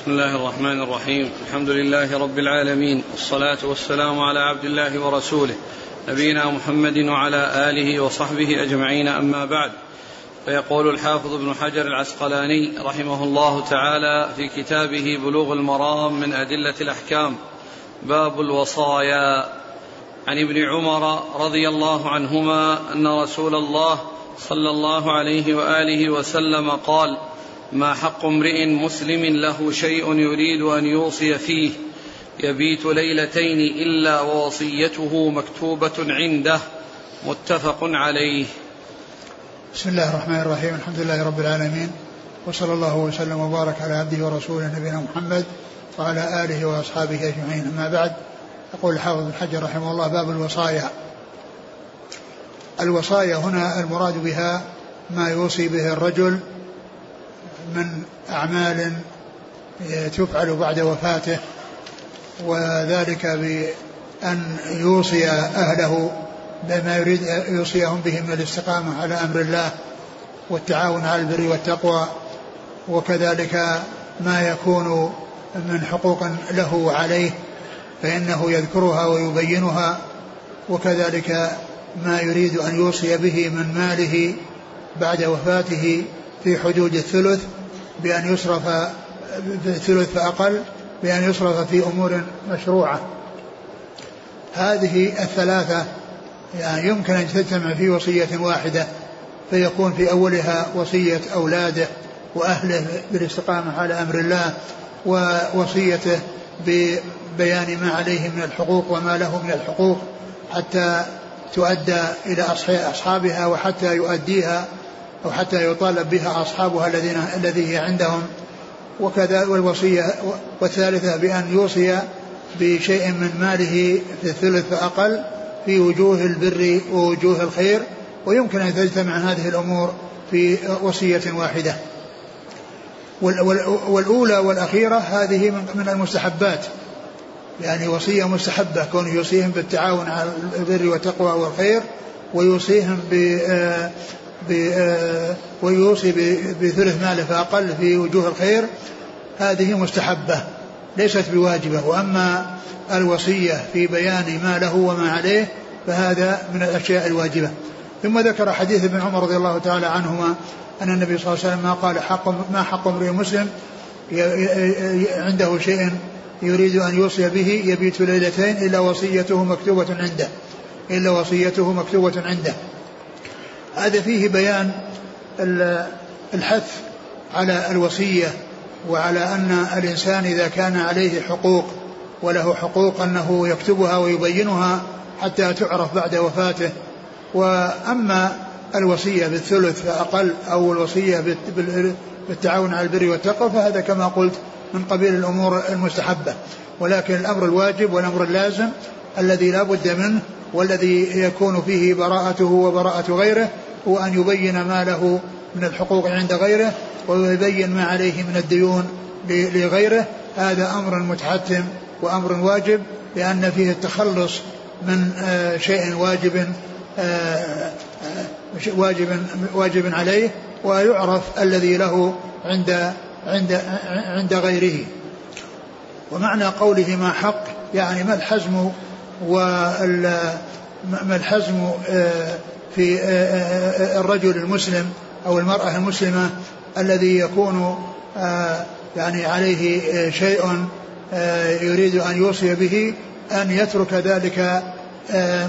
بسم الله الرحمن الرحيم. الحمد لله رب العالمين والصلاة والسلام على عبد الله ورسوله نبينا محمد وعلى آله وصحبه أجمعين أما بعد. فيقول الحافظ ابن حجر العسقلاني رحمه الله تعالى في كتابه بلوغ المرام من أدلة الأحكام باب الوصايا. عن ابن عمر رضي الله عنهما أن رسول الله صلى الله عليه وآله وسلم قال ما حق امرئ مسلم له شيء يريد أن يوصي فيه يبيت ليلتين إلا ووصيته مكتوبة عنده متفق عليه. بسم الله الرحمن الرحيم. الحمد لله رب العالمين. وصلى الله وسلم وبارك على عبده ورسوله نبينا محمد وعلى آله وأصحابه أجمعين. أما بعد يقول الحافظ بن حجر رحمه الله باب الوصايا. الوصايا هنا المراد بها ما يوصي به الرجل من أعمال تفعل بعد وفاته وذلك بأن يوصي أهله بما يريد يوصيهم به من الاستقامة على أمر الله والتعاون على البر والتقوى وكذلك ما يكون من حقوق له وعليه فإنه يذكرها ويبينها وكذلك ما يريد أن يوصي به من ماله بعد وفاته في حدود الثلث بأن يصرف ثلث فأقل بأن يصرف في أمور مشروعة. هذه الثلاثة يعني يمكن أن تجتمع في وصية واحدة فيكون في أولها وصية أولاده وأهله بالاستقامة على أمر الله ووصيته ببيان ما عليه من الحقوق وما له من الحقوق حتى تؤدى إلى أصحابها وحتى يؤديها أو حتى يطالب بها أصحابها الذين الذي هي عندهم. وكذا والوصية والثالثة بأن يوصي بشيء من ماله في الثلث فأقل في وجوه البر ووجوه الخير. ويمكن أن تجتمع هذه الأمور في وصية واحدة. والأولى والأخيرة هذه من المستحبات. يعني وصية مستحبة كون يوصيهم بالتعاون على البر والتقوى والخير ويوصيهم آه، ويوصي بثلث ماله فأقل في وجوه الخير هذه مستحبة ليست بواجبة. وأما الوصية في بيان ما له وما عليه فهذا من الأشياء الواجبة. ثم ذكر حديث ابن عمر رضي الله تعالى عنهما أن النبي صلى الله عليه وسلم ما قال حق ما حق امرئ مسلم عنده شيء يريد أن يوصي به يبيت ليلتين إلا وصيته مكتوبة عنده إلا وصيته مكتوبة عنده. هذا فيه بيان الحث على الوصية وعلى أن الإنسان إذا كان عليه حقوق وله حقوق أنه يكتبها ويبينها حتى تعرف بعد وفاته. وأما الوصية بالثلث فأقل أو الوصية بالتعاون على البر والتقوى فهذا كما قلت من قبيل الأمور المستحبة. ولكن الأمر الواجب والأمر اللازم الذي لا بد منه والذي يكون فيه براءته وبراءة غيره هو أن يبين ما له من الحقوق عند غيره ويبين ما عليه من الديون لغيره. هذا أمر متحتم وأمر واجب لأن فيه التخلص من آه، شيء واجب آه، آه، واجب واجب عليه ويعرف الذي له عند عند عند غيره. ومعنى قوله ما حق يعني ما الحزم ما الحزم في الرجل المسلم أو المرأة المسلمة الذي يكون يعني عليه شيء يريد أن يوصي به أن يترك ذلك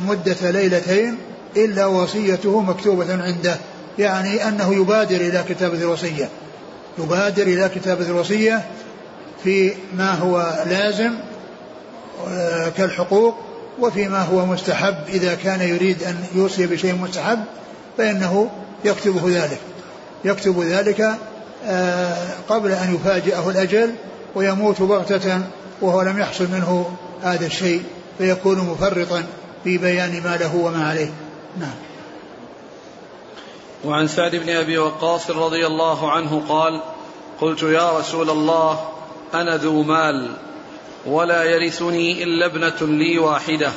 مدة ليلتين إلا وصيته مكتوبة عنده. يعني أنه يبادر إلى كتابة الوصية. يبادر إلى كتابة الوصية في ما هو لازم كالحقوق وفيما هو مستحب إذا كان يريد أن يوصي بشيء مستحب فإنه يكتبه ذلك. يكتب ذلك آه، قبل أن يفاجئه الأجل ويموت بغتة وهو لم يحصل منه هذا الشيء فيكون مفرطا في بيان ما له وما عليه. نعم. وعن سعد بن أبي وقاص رضي الله عنه قال قلت يا رسول الله أنا ذو مال. ولا يرثني إلا ابنة لي واحدة.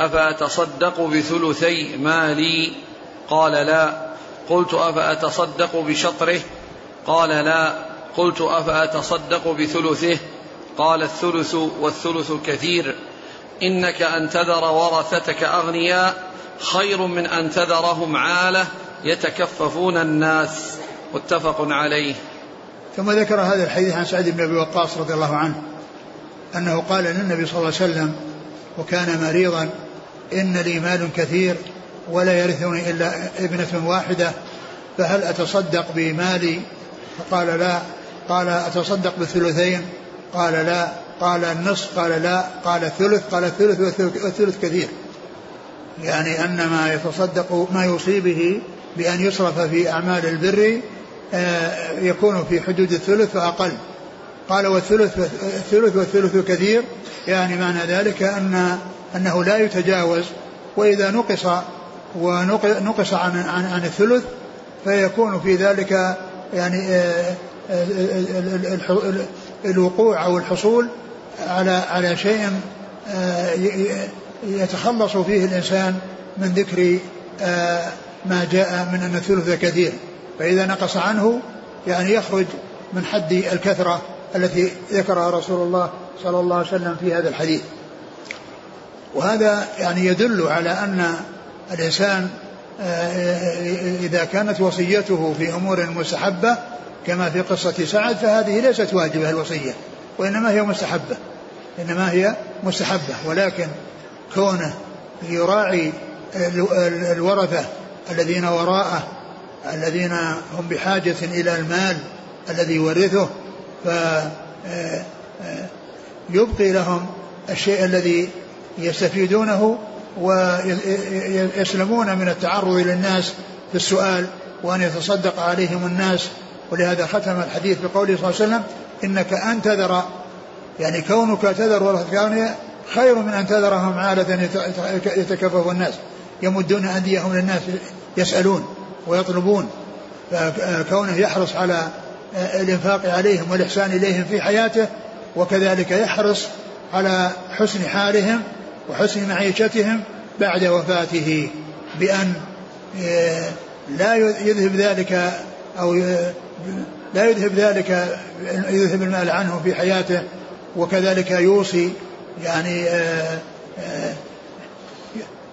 أفأتصدق بثلثي مالي؟ قال لا. قلت أفأتصدق بشطره؟ قال لا. قلت أفأتصدق بثلثه؟ قال الثلث والثلث كثير. إنك أن تذر ورثتك أغنياء خير من أن تذرهم عالة يتكففون الناس. متفق عليه. ثم ذكر هذا الحديث عن سعد بن أبي وقاص رضي الله عنه. أنه قال للنبي صلى الله عليه وسلم وكان مريضا إن لي مال كثير ولا يرثني إلا ابنة واحدة فهل أتصدق بمالي؟ فقال لا. قال أتصدق بالثلثين قال لا. قال النصف؟ قال لا. قال الثلث قال الثلث والثلث كثير. يعني أن ما يتصدق ما يوصي به بأن يصرف في أعمال البر آه، يكون في حدود الثلث فأقل قال والثلث الثلث والثلث كثير يعني معنى ذلك أن أنه لا يتجاوز وإذا نقص ونقص عن عن, عن الثلث فيكون في ذلك يعني آه، آه، الوقوع أو الحصول على على شيء يتخلص فيه الإنسان من ذكر ما جاء من أن الثلث كثير. فإذا نقص عنه يعني يخرج من حد الكثرة. التي ذكرها رسول الله صلى الله عليه وسلم في هذا الحديث. وهذا يعني يدل على أن الإنسان آه، إذا كانت وصيته في أمور مستحبة كما في قصة سعد فهذه ليست واجبة الوصية وإنما هي مستحبة إنما هي مستحبة. ولكن كونه يراعي الورثة الذين وراءه الذين هم بحاجة إلى المال الذي يورثه فيبقي آه، لهم الشيء الذي يستفيدونه ويسلمون من التعرض للناس في السؤال وأن يتصدق عليهم الناس. ولهذا ختم الحديث بقوله صلى الله عليه وسلم إنك أن تذر يعني كونك تذر ورثة خير من أن تذرهم عالة يتكفف الناس. يمدون أنديهم للناس يسألون ويطلبون فكونه يحرص على الإنفاق عليهم والإحسان إليهم في حياته وكذلك يحرص على حسن حالهم وحسن معيشتهم بعد وفاته بأن آه، لا يذهب ذلك أو لا يذهب ذلك يذهب المال عنه في حياته وكذلك يوصي يعني آه، آه،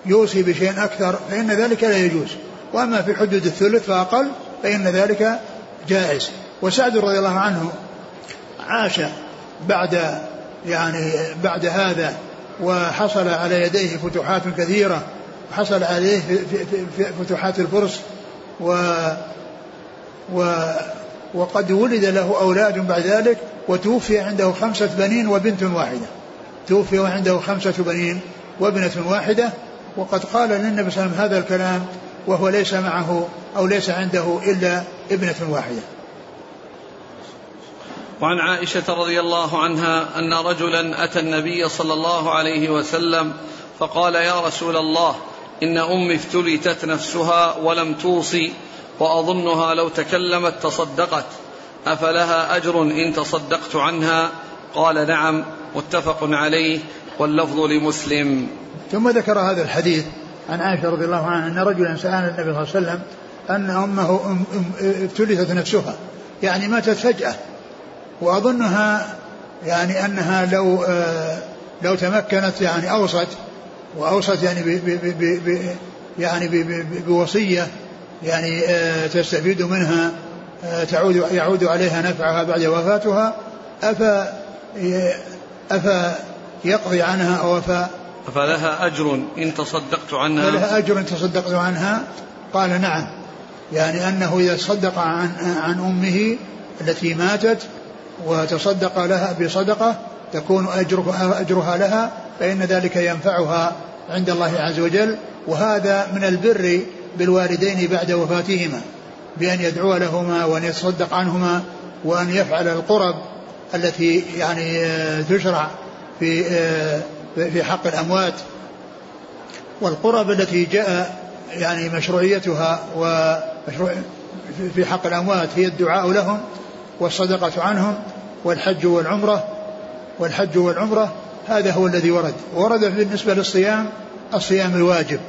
يوصي بشيء أكثر فإن ذلك لا يجوز. وأما في حدود الثلث فأقل فإن ذلك جائز. وسعد رضي الله عنه عاش بعد يعني بعد هذا وحصل على يديه فتوحات كثيرة حصل عليه في, فتوحات الفرس و و وقد ولد له أولاد بعد ذلك وتوفي عنده خمسة بنين وبنت واحدة. توفي وعنده خمسة بنين وابنة واحدة وقد قال للنبي صلى الله عليه وسلم هذا الكلام وهو ليس معه أو ليس عنده إلا ابنة واحدة. وعن عائشة رضي الله عنها أن رجلا أتى النبي صلى الله عليه وسلم فقال يا رسول الله إن أمي افتلتت نفسها ولم توصي وأظنها لو تكلمت تصدقت أفلها أجر إن تصدقت عنها؟ قال نعم متفق عليه واللفظ لمسلم. ثم ذكر هذا الحديث عن عائشة رضي الله عنها أن رجلا سأل النبي صلى الله عليه وسلم أن أمه ابتلتت نفسها يعني ماتت فجأة وأظنها يعني أنها لو آه، لو تمكنت يعني أوصت وأوصت يعني ب ب ب يعني بوصية يعني آه، تستفيد منها آه، تعود يعود عليها نفعها بعد وفاتها أفا أفا يقضي عنها أو أفا فلها أجر إن تصدقت عنها؟ فلها أجر إن تصدقت عنها؟ قال نعم. يعني أنه إذا تصدق عن, عن أمه التي ماتت وتصدق لها بصدقة تكون أجرها, أجرها لها فإن ذلك ينفعها عند الله عز وجل. وهذا من البر بالوالدين بعد وفاتهما بأن يدعو لهما وأن يتصدق عنهما وأن يفعل القرب التي يعني آه، تشرع في آه، في حق الأموات. والقرب التي جاء يعني مشروعيتها ومشروع في حق الأموات هي الدعاء لهم. والصدقة عنهم والحج والعمرة والحج والعمرة هذا هو الذي ورد. ورد بالنسبة للصيام الصيام الواجب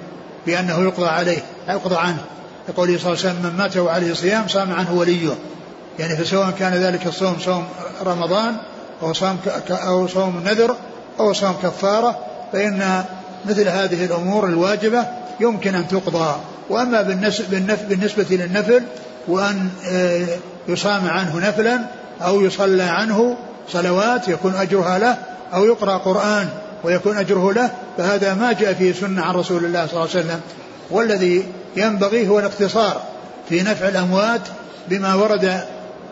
بأنه يقضى عليه يقضى عنه. يقول صلى الله عليه وسلم من مات وعليه صيام صام عنه وليه. يعني فسواء كان ذلك الصوم صوم رمضان أو صوم أو صوم نذر أو صوم كفارة فإن مثل هذه الأمور الواجبة يمكن أن تقضى. وأما بالنسبة للنفل وأن آه، يصام عنه نفلا أو يصلى عنه صلوات يكون أجرها له أو يقرأ قرآن ويكون أجره له فهذا ما جاء فيه سنة عن رسول الله صلى الله عليه وسلم. والذي ينبغي هو الاقتصار في نفع الأموات بما ورد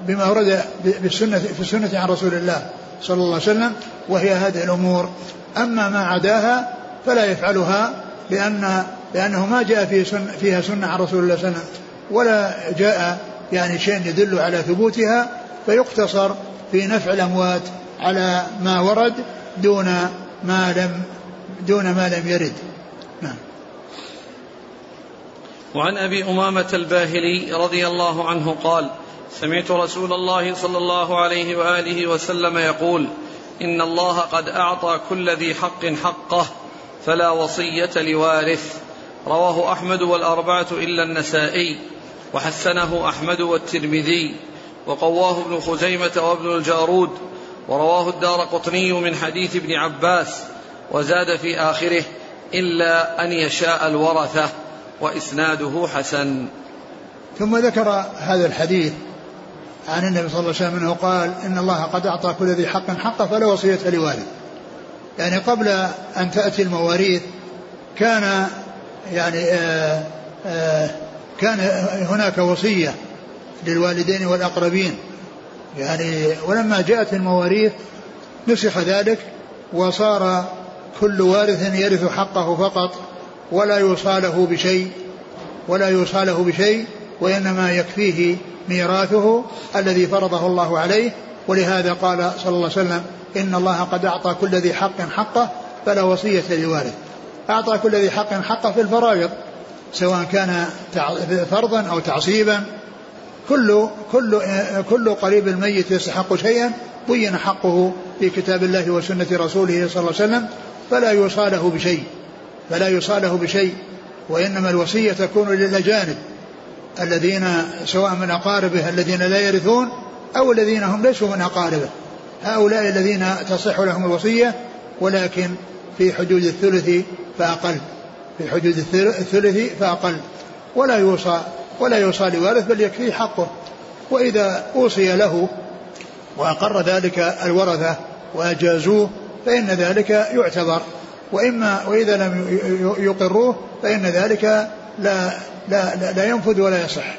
بما ورد بالسنة في السنة عن رسول الله صلى الله عليه وسلم وهي هذه الأمور. أما ما عداها فلا يفعلها لأن لأنه ما جاء في سن فيها سنة عن رسول الله صلى الله عليه وسلم. ولا جاء يعني شيء يدل على ثبوتها فيقتصر في نفع الأموات على ما ورد دون ما لم دون ما لم يرد. نعم. وعن أبي أمامة الباهلي رضي الله عنه قال سمعت رسول الله صلى الله عليه وآله وسلم يقول إن الله قد أعطى كل ذي حق حقه فلا وصية لوارث. رواه أحمد والأربعة إلا النسائي. وحسنه أحمد والترمذي وقواه ابن خزيمة وابن الجارود ورواه الدار قطني من حديث ابن عباس وزاد في آخره إلا أن يشاء الورثة وإسناده حسن ثم ذكر هذا الحديث عن النبي صلى الله عليه وسلم أنه قال إن الله قد أعطى كل ذي حق حقه فلا وصية لوارث. يعني قبل أن تأتي المواريث كان يعني آآ آه، آآ آه، كان هناك وصية للوالدين والأقربين. يعني ولما جاءت المواريث نسخ ذلك وصار كل وارث يرث حقه فقط ولا يوصى له بشيء ولا يوصى له بشيء وإنما يكفيه ميراثه الذي فرضه الله عليه. ولهذا قال صلى الله عليه وسلم إن الله قد أعطى كل ذي حق حقه فلا وصية لوارث. أعطى كل ذي حق حقه في الفرائض. سواء كان فرضا أو تعصيبا كل كل كل قريب الميت يستحق شيئا بين حقه في كتاب الله وسنة رسوله صلى الله عليه وسلم فلا يوصى له بشيء فلا يوصى له بشيء وإنما الوصية تكون للأجانب الذين سواء من أقاربه الذين لا يرثون أو الذين هم ليسوا من أقاربه. هؤلاء الذين تصح لهم الوصية ولكن في حدود الثلث فأقل. في حدود الثلث فأقل ولا يوصى ولا يوصى لوارث بل يكفيه حقه وإذا أوصي له وأقر ذلك الورثة وأجازوه فإن ذلك يعتبر وإما وإذا لم يقروه فإن ذلك لا لا لا, لا ينفذ ولا يصح.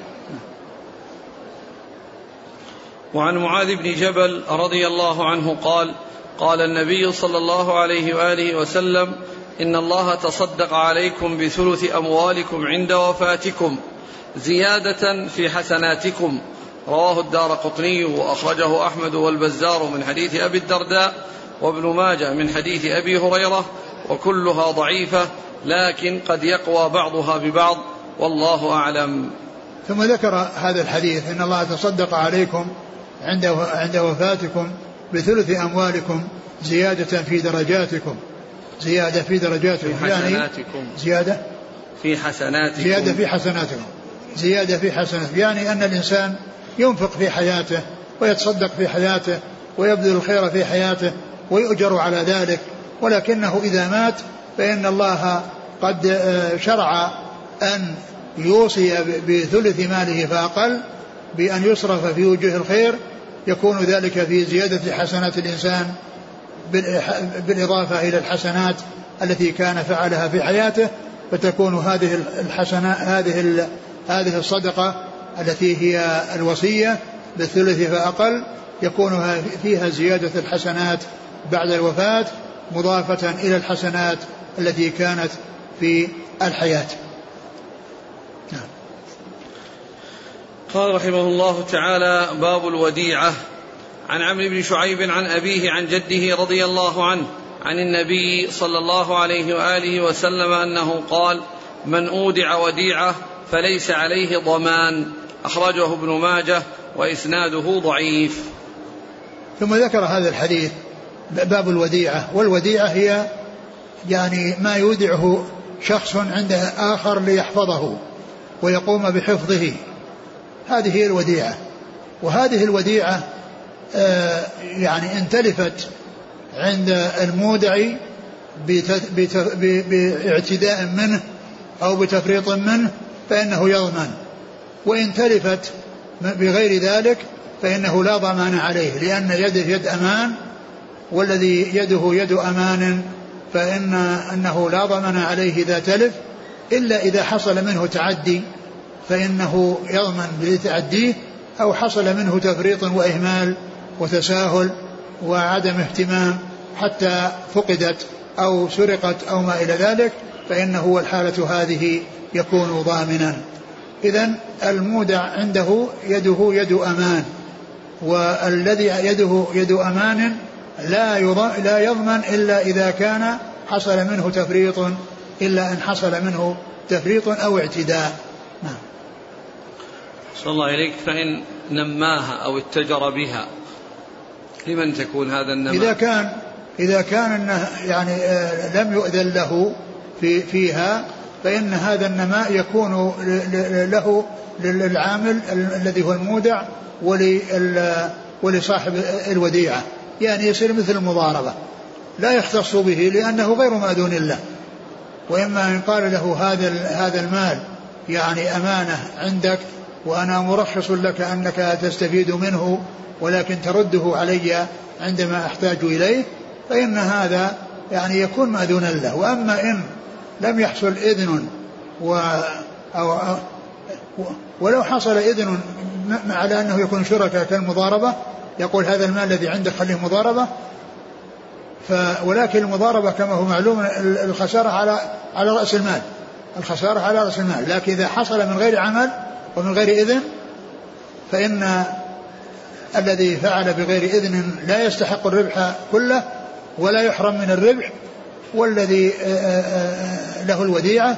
وعن معاذ بن جبل رضي الله عنه قال: قال النبي صلى الله عليه وآله وسلم: إن الله تصدق عليكم بثلث أموالكم عند وفاتكم زيادة في حسناتكم رواه الدار قطني وأخرجه أحمد والبزار من حديث أبي الدرداء وابن ماجه من حديث أبي هريرة وكلها ضعيفة لكن قد يقوى بعضها ببعض والله أعلم. ثم ذكر هذا الحديث إن الله تصدق عليكم عند عند وفاتكم بثلث أموالكم زيادة في درجاتكم زيادة في درجاتكم في يعني حسناتكم. زيادة. في حسناتكم. زيادة في حسناتكم. زيادة في حسناتكم يعني أن الإنسان ينفق في حياته ويتصدق في حياته ويبذل الخير في حياته ويؤجر على ذلك. ولكنه إذا مات فإن الله قد آه، شرع أن يوصي بثلث ماله فأقل بأن يصرف في وجوه الخير يكون ذلك في زيادة حسنات الإنسان. بالإضافة إلى الحسنات التي كان فعلها في حياته فتكون هذه الحسنة هذه هذه الصدقة التي هي الوصية بالثلث فأقل يكون فيها زيادة الحسنات بعد الوفاة مضافة إلى الحسنات التي كانت في الحياة نعم. قال رحمه الله تعالى باب الوديعة عن عمرو بن شعيب عن أبيه عن جده رضي الله عنه عن النبي صلى الله عليه وآله وسلم أنه قال من أودع وديعة فليس عليه ضمان. أخرجه ابن ماجه وإسناده ضعيف. ثم ذكر هذا الحديث باب الوديعة والوديعة هي يعني ما يودعه شخص عند آخر ليحفظه ويقوم بحفظه. هذه هي الوديعة وهذه الوديعة يعني ان تلفت عند المودع باعتداء منه أو بتفريط منه فإنه يضمن. وإن تلفت بغير ذلك فإنه لا ضمان عليه لأن يده يد أمان والذي يده يد أمان فإن أنه لا ضمان عليه إذا تلف إلا إذا حصل منه تعدي فإنه يضمن بتعديه أو حصل منه تفريط وإهمال وتساهل وعدم اهتمام حتى فقدت أو سرقت أو ما إلى ذلك فإنه والحالة هذه يكون ضامنا. إذا المودع عنده يده يد أمان والذي يده يد أمان لا لا يضمن إلا إذا كان حصل منه تفريط إلا إن حصل منه تفريط أو اعتداء. نعم. صلى الله إليك فإن نماها أو اتجر بها لمن تكون هذا النماء إذا كان إذا كان أنه يعني آه، لم يؤذن له في فيها فإن هذا النماء يكون له للعامل الذي هو المودع ولصاحب الوديعة. يعني يصير مثل المضاربة. لا يختص به لأنه غير مأذون له وإما إن قال له هذا هذا المال يعني أمانة عندك وأنا مرخص لك أنك تستفيد منه ولكن ترده علي عندما أحتاج إليه فإن هذا يعني يكون مأذونا له. وأما إن لم يحصل إذن و أو ولو حصل إذن على أنه يكون شركاء كالمضاربة يقول هذا المال الذي عندك خليه مضاربة. ف ولكن المضاربة كما هو معلوم الخسارة على على رأس المال. الخسارة على رأس المال. لكن إذا حصل من غير عمل ومن غير إذن فإن الذي فعل بغير إذن لا يستحق الربح كله ولا يحرم من الربح والذي آه، آه، آه، له الوديعة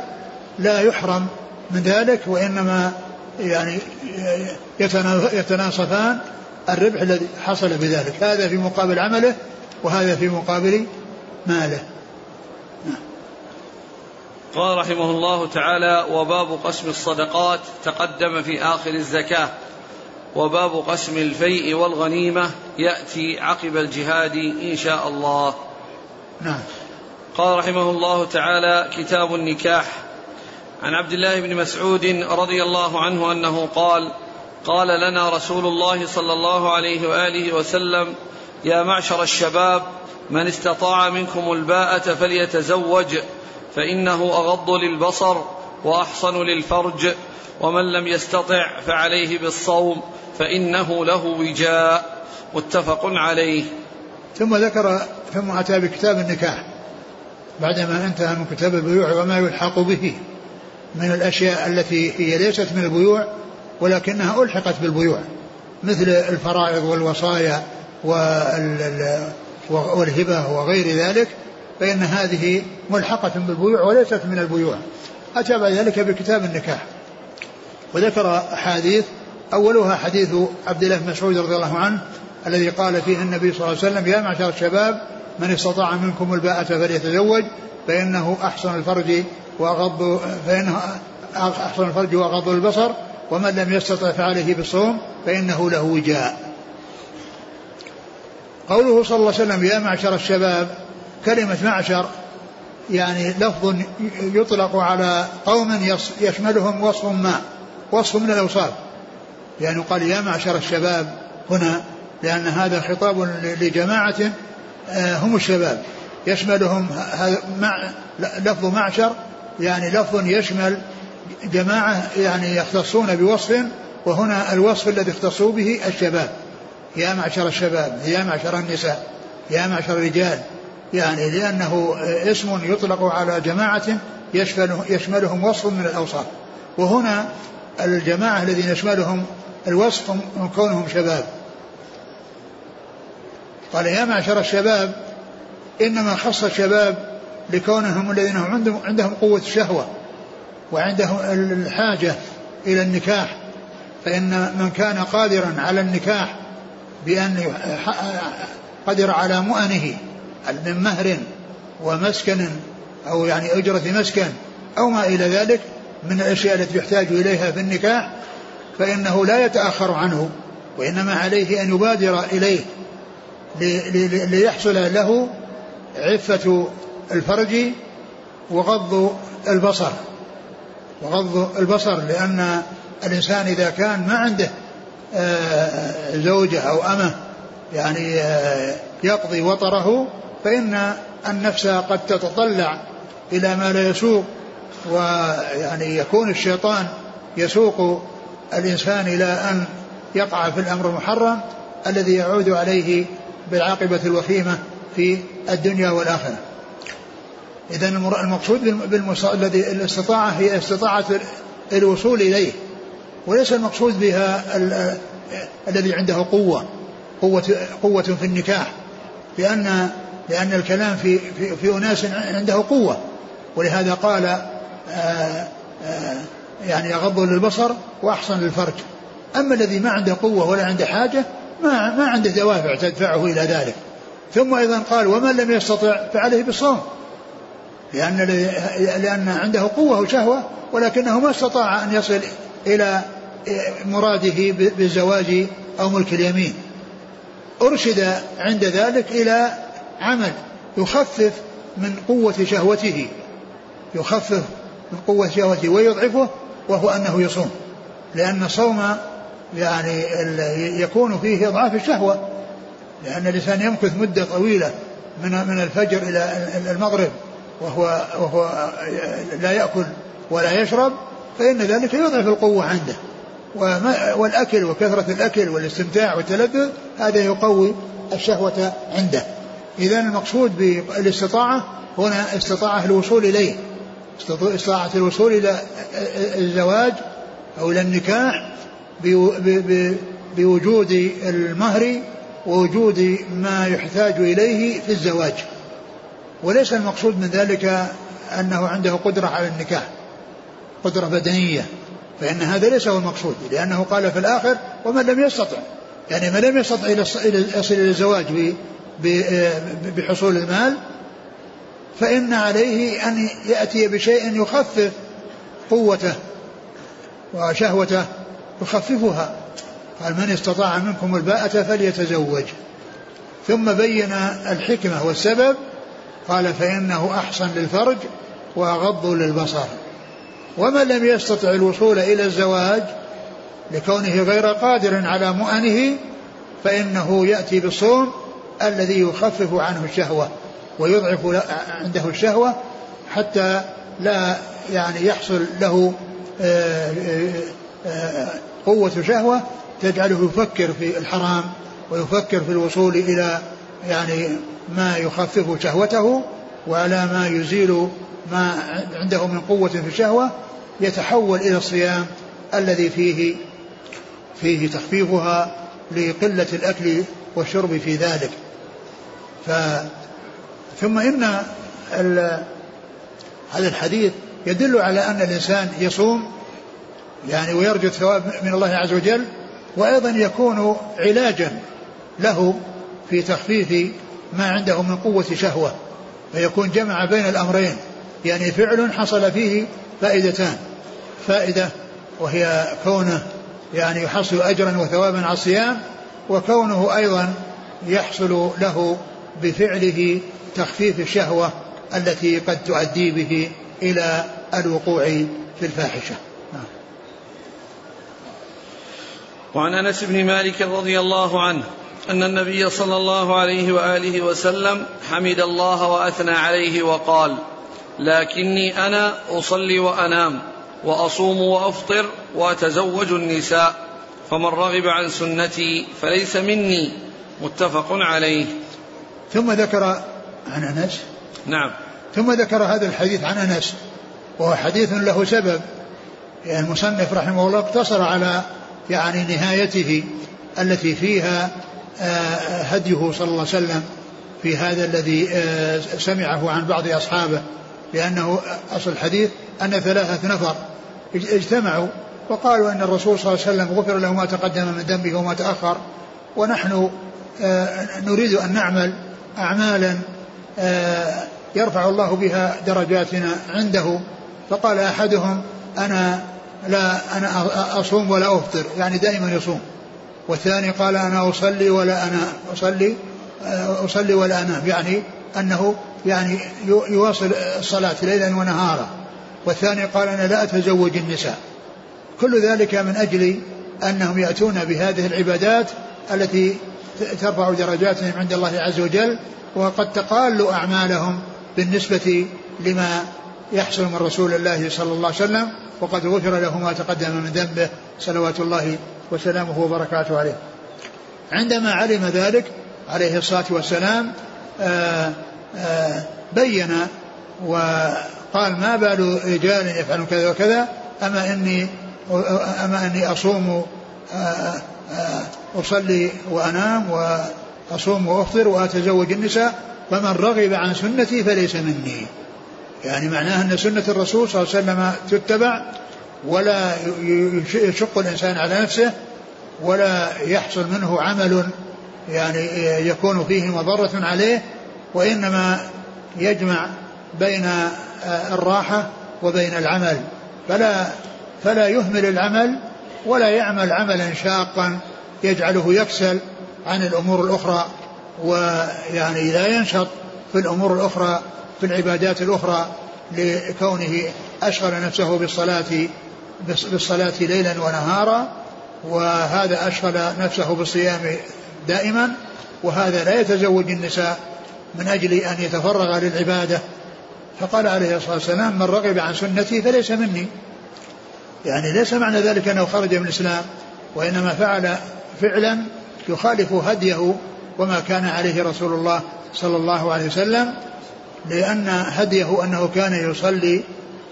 لا يحرم من ذلك وإنما يعني يتناصفان الربح الذي حصل بذلك هذا في مقابل عمله وهذا في مقابل ماله. قال رحمه الله تعالى وباب قسم الصدقات تقدم في آخر الزكاة وباب قسم الفيء والغنيمة يأتي عقب الجهاد إن شاء الله. نعم. قال رحمه الله تعالى كتاب النكاح عن عبد الله بن مسعود رضي الله عنه أنه قال قال لنا رسول الله صلى الله عليه وآله وسلم يا معشر الشباب من استطاع منكم الباءة فليتزوج فإنه أغض للبصر وأحصن للفرج ومن لم يستطع فعليه بالصوم فإنه له وجاء. متفق عليه. ثم ذكر ثم أتى بكتاب النكاح بعدما انتهى من كتاب البيوع وما يلحق به من الأشياء التي هي ليست من البيوع ولكنها ألحقت بالبيوع مثل الفرائض والوصايا والهبة وغير ذلك. فإن هذه ملحقة بالبيوع وليست من البيوع. أتى بعد ذلك بكتاب النكاح. وذكر أحاديث أولها حديث عبد الله بن مسعود رضي الله عنه الذي قال فيه النبي صلى الله عليه وسلم يا معشر الشباب من استطاع منكم الباءة فليتزوج فإنه أحسن الفرج وأغض فإنه أحسن الفرج وأغض البصر ومن لم يستطع فعليه بالصوم فإنه له وجاء. قوله صلى الله عليه وسلم يا معشر الشباب كلمة معشر يعني لفظ يطلق على قوم يشملهم وصف ما وصف من الأوصاف. يعني قال يا معشر الشباب هنا لأن هذا خطاب لجماعة آه، هم الشباب. يشملهم لفظ معشر يعني لفظ يشمل جماعة يعني يختصون بوصف وهنا الوصف الذي اختصوا به الشباب. يا معشر الشباب يا معشر النساء يا معشر الرجال يعني لأنه اسم يطلق على جماعة يشملهم وصف من الأوصاف. وهنا الجماعة الذين يشملهم الوصف من كونهم شباب. قال يا معشر الشباب إنما خص الشباب لكونهم الذين هم عندهم, عندهم قوة الشهوة وعندهم الحاجة إلى النكاح. فإن من كان قادرا على النكاح بأن قدر على مؤنه من مهر ومسكن أو يعني أجرة مسكن أو ما إلى ذلك من الأشياء التي يحتاج إليها في النكاح فإنه لا يتأخر عنه وإنما عليه أن يبادر إليه ليحصل له عفة الفرج وغض البصر. وغض البصر لأن الإنسان إذا كان ما عنده آه، زوجة أو أمة يعني آه، يقضي وطره فإن النفس قد تتطلع إلى ما لا يسوق ويعني يكون الشيطان يسوق الإنسان إلى أن يقع في الأمر المحرم الذي يعود عليه بالعاقبة الوخيمة في الدنيا والآخرة. إذا المقصود الذي الاستطاعة هي استطاعة الوصول إليه وليس المقصود بها الذي عنده قوة قوة قوة في النكاح لأن لأن الكلام في في, في أناس عنده قوة. ولهذا قال آآ آه، آآ آه، يعني يغض للبصر وأحصن للفرج. أما الذي ما عنده قوة ولا عنده حاجة ما ما عنده دوافع تدفعه إلى ذلك. ثم أيضا قال ومن لم يستطع فعليه بالصوم. لأن لأن عنده قوة وشهوة ولكنه ما استطاع أن يصل إلى مراده بالزواج أو ملك اليمين. أرشد عند ذلك إلى عمل يخفف من قوة شهوته يخفف من قوة شهوته ويضعفه وهو أنه يصوم. لأن الصوم يعني يكون فيه إضعاف الشهوة لأن الإنسان يمكث مدة طويلة من من الفجر إلى المغرب وهو وهو لا يأكل ولا يشرب فإن ذلك يضعف القوة عنده. والأكل وكثرة الأكل والاستمتاع والتلذذ هذا يقوي الشهوة عنده. إذا المقصود بالاستطاعة هنا استطاعة الوصول إليه. استطاعة الوصول إلى الزواج أو إلى النكاح بوجود المهر ووجود ما يحتاج إليه في الزواج. وليس المقصود من ذلك أنه عنده قدرة على النكاح قدرة بدنية فإن هذا ليس هو المقصود لأنه قال في الآخر ومن لم يستطع. يعني من لم يستطع يصل إلى الزواج بحصول المال فإن عليه أن يأتي بشيء يخفف قوته وشهوته يخففها. قال من استطاع منكم الباءة فليتزوج. ثم بين الحكمة والسبب قال فإنه أحسن للفرج وأغض للبصر. ومن لم يستطع الوصول إلى الزواج لكونه غير قادر على مؤنه فإنه يأتي بالصوم الذي يخفف عنه الشهوة ويضعف عنده الشهوة حتى لا يعني يحصل له آه، آه، آه، قوة شهوة تجعله يفكر في الحرام ويفكر في الوصول إلى يعني ما يخفف شهوته وعلى ما يزيل ما عنده من قوة في الشهوة يتحول إلى الصيام الذي فيه فيه تخفيفها لقلة الأكل والشرب في ذلك. ف ثم إن هذا الحديث يدل على أن الإنسان يصوم يعني ويرجو الثواب من الله عز وجل وأيضا يكون علاجا له في تخفيف ما عنده من قوة شهوة فيكون جمع بين الأمرين يعني فعل حصل فيه فائدتان فائدة وهي كونه يعني يحصل أجرا وثوابا على الصيام وكونه أيضا يحصل له بفعله تخفيف الشهوة التي قد تؤدي به إلى الوقوع في الفاحشة. نعم. وعن أنس بن مالك رضي الله عنه أن النبي صلى الله عليه وآله وسلم حمد الله وأثنى عليه وقال لكني أنا أصلي وأنام وأصوم وأفطر وأتزوج النساء فمن رغب عن سنتي فليس مني. متفق عليه. ثم ذكر عن أنس. نعم. ثم ذكر هذا الحديث عن أنس وهو حديث له سبب يعني المصنف رحمه الله اقتصر على يعني نهايته التي فيها آه، هديه صلى الله عليه وسلم في هذا الذي آه، سمعه عن بعض أصحابه لأنه أصل الحديث أن ثلاثة نفر اجتمعوا وقالوا أن الرسول صلى الله عليه وسلم غفر له ما تقدم من ذنبه وما تأخر ونحن آه، نريد أن نعمل أعمالا يرفع الله بها درجاتنا عنده. فقال أحدهم أنا لا أنا أصوم ولا أفطر يعني دائما يصوم. والثاني قال أنا أصلي ولا أنا أصلي أصلي ولا أنام يعني أنه يعني يواصل الصلاة ليلا ونهارا. والثاني قال أنا لا أتزوج النساء. كل ذلك من أجل أنهم يأتون بهذه العبادات التي ترفع درجاتهم عند الله عز وجل وقد تقال أعمالهم بالنسبة لما يحصل من رسول الله صلى الله عليه وسلم وقد غفر له ما تقدم من ذنبه صلوات الله وسلامه وبركاته عليه. عندما علم ذلك عليه الصلاة والسلام آآ آآ بين وقال ما بال رجال يفعلون كذا وكذا أما إني أما إني أصوم أصلي وأنام وأصوم وأفطر وأتزوج النساء فمن رغب عن سنتي فليس مني. يعني معناه أن سنة الرسول صلى الله عليه وسلم تتبع ولا يشق الإنسان على نفسه ولا يحصل منه عمل يعني يكون فيه مضرة عليه وإنما يجمع بين الراحة وبين العمل. فلا فلا يهمل العمل ولا يعمل عملا شاقا. يجعله يكسل عن الأمور الأخرى ويعني لا ينشط في الأمور الأخرى في العبادات الأخرى لكونه أشغل نفسه بالصلاة بالصلاة ليلا ونهارا وهذا أشغل نفسه بالصيام دائما وهذا لا يتزوج النساء من أجل أن يتفرغ للعبادة. فقال عليه الصلاة والسلام من رغب عن سنتي فليس مني. يعني ليس معنى ذلك أنه خرج من الإسلام وإنما فعل فعلا يخالف هديه وما كان عليه رسول الله صلى الله عليه وسلم لأن هديه أنه كان يصلي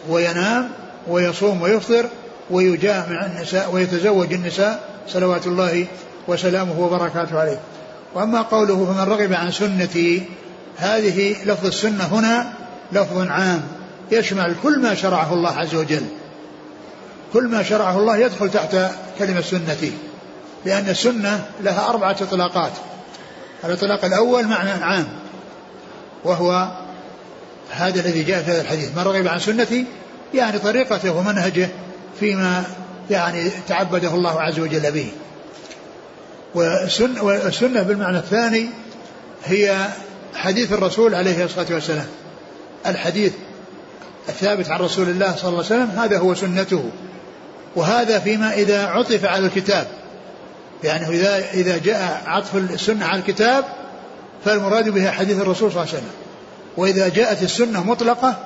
وينام ويصوم ويفطر ويجامع النساء ويتزوج النساء صلوات الله وسلامه وبركاته عليه. وأما قوله فمن رغب عن سنتي هذه لفظ السنة هنا لفظ عام يشمل كل ما شرعه الله عز وجل. كل ما شرعه الله يدخل تحت كلمة سنتي. لأن السنة لها أربعة إطلاقات الإطلاق الأول معنى عام وهو هذا الذي جاء في هذا الحديث. من رغب عن سنتي يعني طريقته ومنهجه فيما يعني تعبده الله عز وجل به. والسنة, بالمعنى الثاني هي حديث الرسول عليه الصلاة والسلام. الحديث الثابت عن رسول الله صلى الله عليه وسلم هذا هو سنته. وهذا فيما إذا عطف على الكتاب. يعني إذا إذا جاء عطف السنة على الكتاب فالمراد بها حديث الرسول صلى الله عليه وسلم. وإذا جاءت السنة مطلقة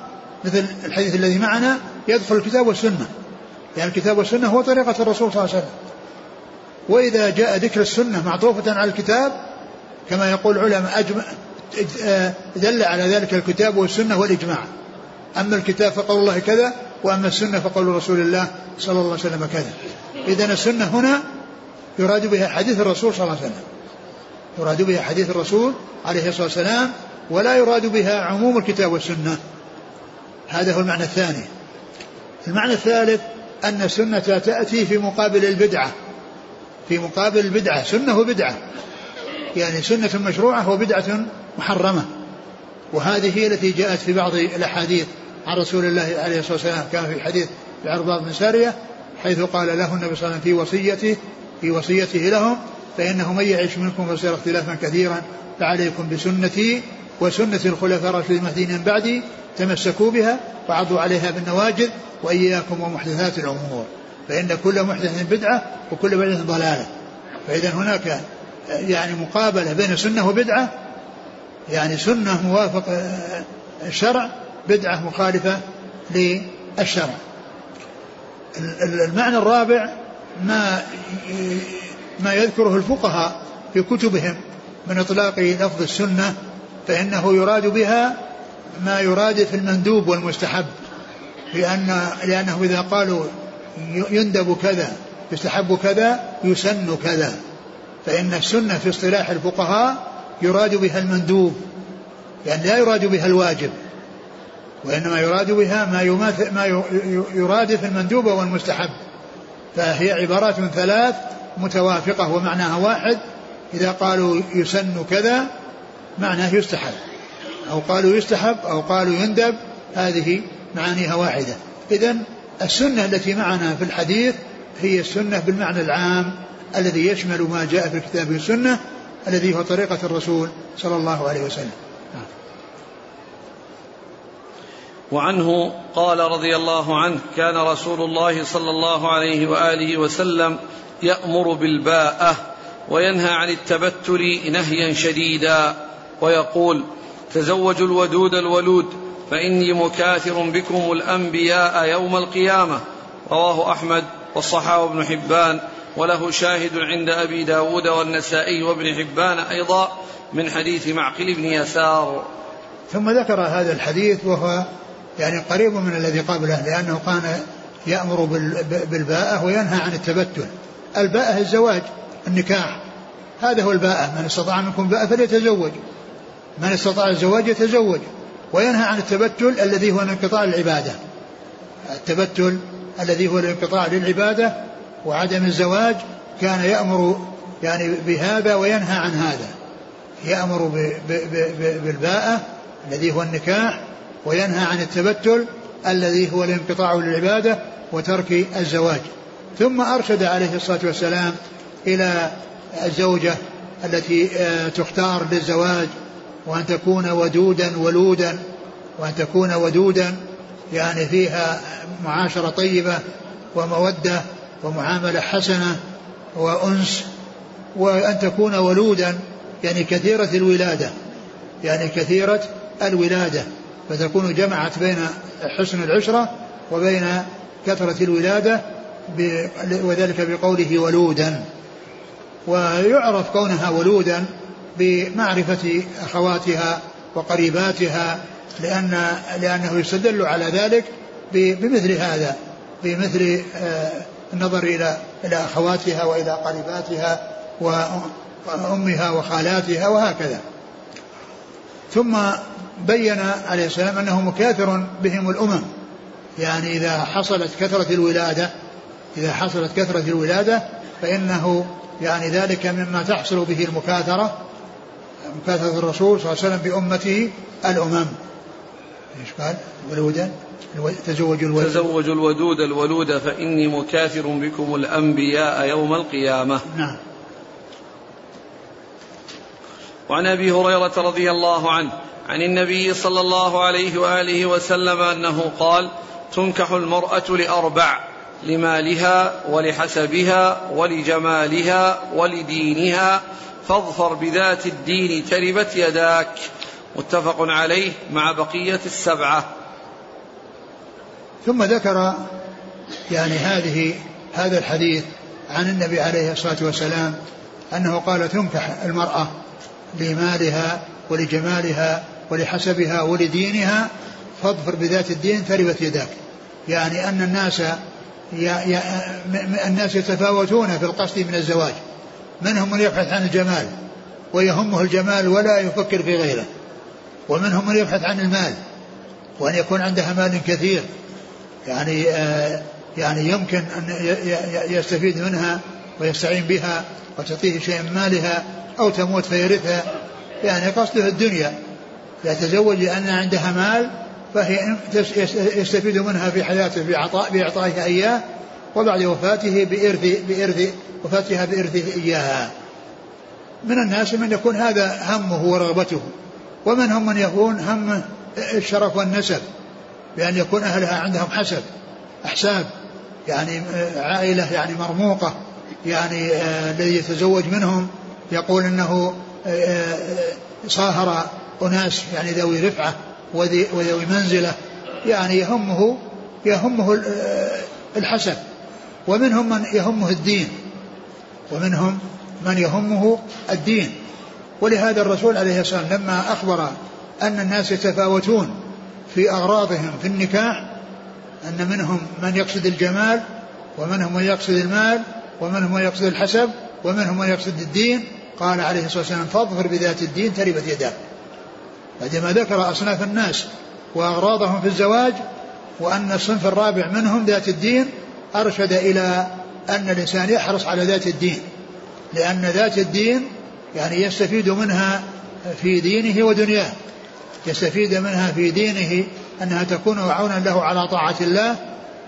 مثل الحديث الذي معنا يدخل الكتاب والسنة. يعني الكتاب والسنة هو طريقة الرسول صلى الله عليه وسلم. وإذا جاء ذكر السنة معطوفة على الكتاب كما يقول العلماء أجمع دل على ذلك الكتاب والسنة والإجماع. أما الكتاب فقول الله كذا وأما السنة فقول رسول الله صلى الله عليه وسلم كذا. إذا السنة هنا يراد بها حديث الرسول صلى الله عليه وسلم. يراد بها حديث الرسول عليه الصلاة والسلام ولا يراد بها عموم الكتاب والسنة. هذا هو المعنى الثاني. المعنى الثالث أن السنة تأتي في مقابل البدعة. في مقابل البدعة. سنة وبدعة. يعني سنة مشروعة وبدعة محرمة. وهذه هي التي جاءت في بعض الأحاديث عن رسول الله عليه الصلاة والسلام. كان في حديث العرباض بن سارية حيث قال له النبي صلى الله عليه وسلم في وصيته في وصيته لهم فإنه من يعيش منكم فسيرى اختلافا كثيرا فعليكم بسنتي وسنة الخلفاء الراشدين المهديين من بعدي تمسكوا بها وعضوا عليها بالنواجذ وإياكم ومحدثات الأمور. فإن كل محدث بدعة وكل بدعة ضلالة. فإذا هناك يعني مقابلة بين سنة وبدعة يعني سنة موافق الشرع بدعة مخالفة للشرع. المعنى الرابع ما ما يذكره الفقهاء في كتبهم من إطلاق لفظ السنة فإنه يراد بها ما يراد في المندوب والمستحب. لأن لأنه إذا قالوا يندب كذا يستحب كذا يسن كذا. فإن السنة في اصطلاح الفقهاء يراد بها المندوب يعني لا يراد بها الواجب. وإنما يراد بها ما يماثل ما يرادف المندوب والمستحب. فهي عبارات ثلاث متوافقة ومعناها واحد. إذا قالوا يسن كذا معناه يستحب. أو قالوا يستحب أو قالوا يندب هذه معانيها واحدة. إذا السنة التي معنا في الحديث هي السنة بالمعنى العام الذي يشمل ما جاء في الكتاب والسنة الذي هو طريقة الرسول صلى الله عليه وسلم. وعنه قال رضي الله عنه كان رسول الله صلى الله عليه وآله وسلم يأمر بالباءة وينهى عن التبتل نهيا شديدا ويقول تزوجوا الودود الولود فإني مكاثر بكم الأنبياء يوم القيامة. رواه أحمد والصحابة ابن حبان وله شاهد عند أبي داود والنسائي وابن حبان أيضا من حديث معقل بن يسار. ثم ذكر هذا الحديث وهو يعني قريب من الذي قبله لأنه كان يأمر بالباءة وينهى عن التبتل. الباءة الزواج النكاح. هذا هو الباءة. من استطاع منكم باءة فليتزوج. من استطاع الزواج يتزوج. وينهى عن التبتل الذي هو انقطاع العبادة. التبتل الذي هو الانقطاع للعبادة وعدم الزواج كان يأمر يعني بهذا وينهى عن هذا. يأمر بالباءة الذي هو النكاح وينهى عن التبتل الذي هو الانقطاع للعبادة وترك الزواج. ثم أرشد عليه الصلاة والسلام إلى الزوجة التي آه، تختار للزواج وأن تكون ودودا ولودا وأن تكون ودودا يعني فيها معاشرة طيبة ومودة ومعاملة حسنة وأنس وأن تكون ولودا يعني كثيرة الولادة يعني كثيرة الولادة. فتكون جمعت بين حسن العشرة وبين كثرة الولادة وذلك بقوله ولودا. ويعرف كونها ولودا بمعرفة أخواتها وقريباتها لأن لأنه يستدل على ذلك بمثل هذا بمثل آه، النظر إلى إلى أخواتها وإلى قريباتها وأمها وخالاتها وهكذا. ثم بين عليه السلام أنه مكاثر بهم الأمم. يعني إذا حصلت كثرة الولادة إذا حصلت كثرة الولادة فإنه يعني ذلك مما تحصل به المكاثرة مكاثرة الرسول صلى الله عليه وسلم بأمته الأمم. إيش قال؟ ولودا تزوجوا الودود تزوجوا الودود الولود فإني مكاثر بكم الأنبياء يوم القيامة. نعم. وعن أبي هريرة رضي الله عنه عن النبي صلى الله عليه وآله وسلم أنه قال تنكح المرأة لأربع لمالها ولحسبها ولجمالها ولدينها فاظفر بذات الدين تربت يداك. متفق عليه مع بقية السبعة. ثم ذكر يعني هذه هذا الحديث عن النبي عليه الصلاة والسلام أنه قال تنكح المرأة لمالها ولجمالها ولحسبها ولدينها فاظفر بذات الدين تربت يداك. يعني أن الناس الناس يتفاوتون في القصد من الزواج. منهم من يبحث عن الجمال؟ ويهمه الجمال ولا يفكر في غيره. ومنهم من يبحث عن المال؟ وأن يكون عندها مال كثير. يعني آه يعني يمكن أن يستفيد منها ويستعين بها وتعطيه شيء من مالها أو تموت فيرثها. يعني قصده الدنيا. يتزوج لأن عندها مال فهي يستفيد منها في حياته بإعطاء بإعطائها إياه وبعد وفاته بإرث بإرث وفاتها بإرثه إياها. من الناس من يكون هذا همه ورغبته ومنهم من يكون همه الشرف والنسب بأن يكون أهلها عندهم حسب أحساب يعني عائلة يعني مرموقة يعني آه، الذي يتزوج منهم يقول إنه آه، آه، صاهر أناس يعني ذوي رفعة وذوي منزلة يعني يهمه يهمه الحسب ومنهم من يهمه الدين. ومنهم من يهمه الدين. ولهذا الرسول عليه الصلاه والسلام لما أخبر أن الناس يتفاوتون في أغراضهم في النكاح أن منهم من يقصد الجمال ومنهم من يقصد المال ومنهم من يقصد الحسب ومنهم من يقصد الدين قال عليه الصلاة والسلام فاظفر بذات الدين تربت يداك بعدما ذكر أصناف الناس وأغراضهم في الزواج وأن الصنف الرابع منهم ذات الدين أرشد إلى أن الإنسان يحرص على ذات الدين لأن ذات الدين يعني يستفيد منها في دينه ودنياه يستفيد منها في دينه أنها تكون عونا له على طاعة الله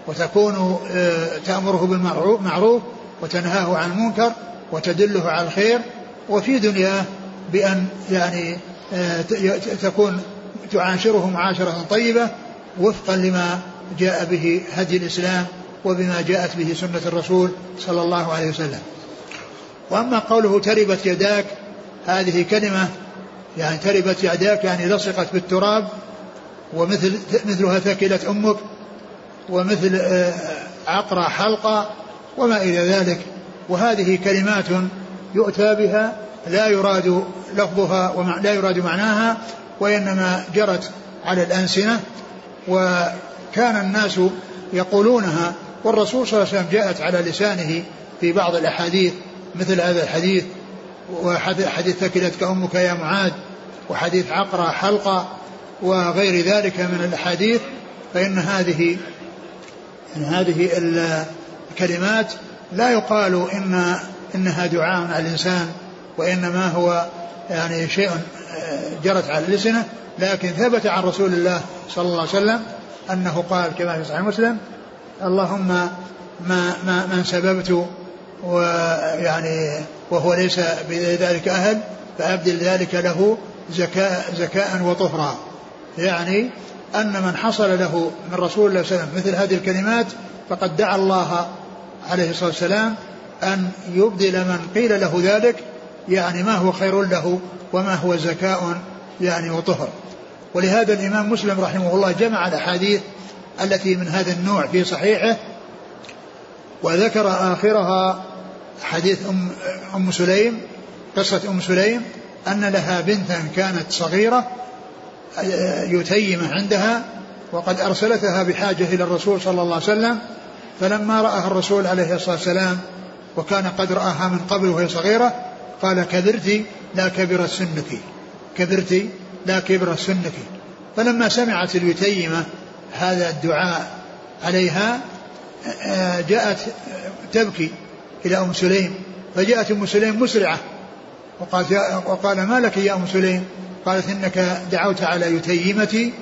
وتكون آه، تأمره بالمعروف وتنهاه عن المنكر وتدله على الخير وفي دنياه بأن يعني آه، تكون تعاشره معاشرة طيبة وفقا لما جاء به هدي الإسلام وبما جاءت به سنة الرسول صلى الله عليه وسلم. وأما قوله تربت يداك هذه كلمة يعني تربت يداك يعني لصقت بالتراب ومثل مثلها ثكلت أمك ومثل آه، عقرى حلقة وما إلى ذلك. وهذه كلمات يؤتى بها لا يراد لفظها ولا يراد معناها وإنما جرت على الألسنة وكان الناس يقولونها والرسول صلى الله عليه وسلم جاءت على لسانه في بعض الأحاديث مثل هذا الحديث وحديث ثكلتك أمك يا معاذ وحديث عقرة حلقة وغير ذلك من الأحاديث فإن هذه إن هذه الكلمات لا يقال إن إنها دعاء على الإنسان. وإنما هو يعني شيء جرت على اللسنة لكن ثبت عن رسول الله صلى الله عليه وسلم أنه قال كما في صحيح مسلم اللهم ما ما من سببت ويعني وهو ليس بذلك أهل فأبدل ذلك له زكاء زكاء وطهرا. يعني أن من حصل له من رسول الله صلى الله عليه وسلم مثل هذه الكلمات فقد دعا الله عليه الصلاة والسلام أن يبدل من قيل له ذلك يعني ما هو خير له وما هو زكاء يعني وطهر. ولهذا الإمام مسلم رحمه الله جمع الأحاديث التي من هذا النوع في صحيحه وذكر آخرها حديث أم, أم سليم قصة أم سليم أن لها بنتا كانت صغيرة يتيم عندها وقد أرسلتها بحاجة إلى الرسول صلى الله عليه وسلم فلما رآها الرسول عليه الصلاة والسلام وكان قد رآها من قبل وهي صغيرة قال كبرت لا كبر سنك. كبرت لا كبر سنك. فلما سمعت اليتيمة هذا الدعاء عليها جاءت تبكي إلى أم سليم فجاءت أم سليم مسرعة. وقالت وقال ما لك يا أم سليم؟ قالت إنك دعوت على يتيمتي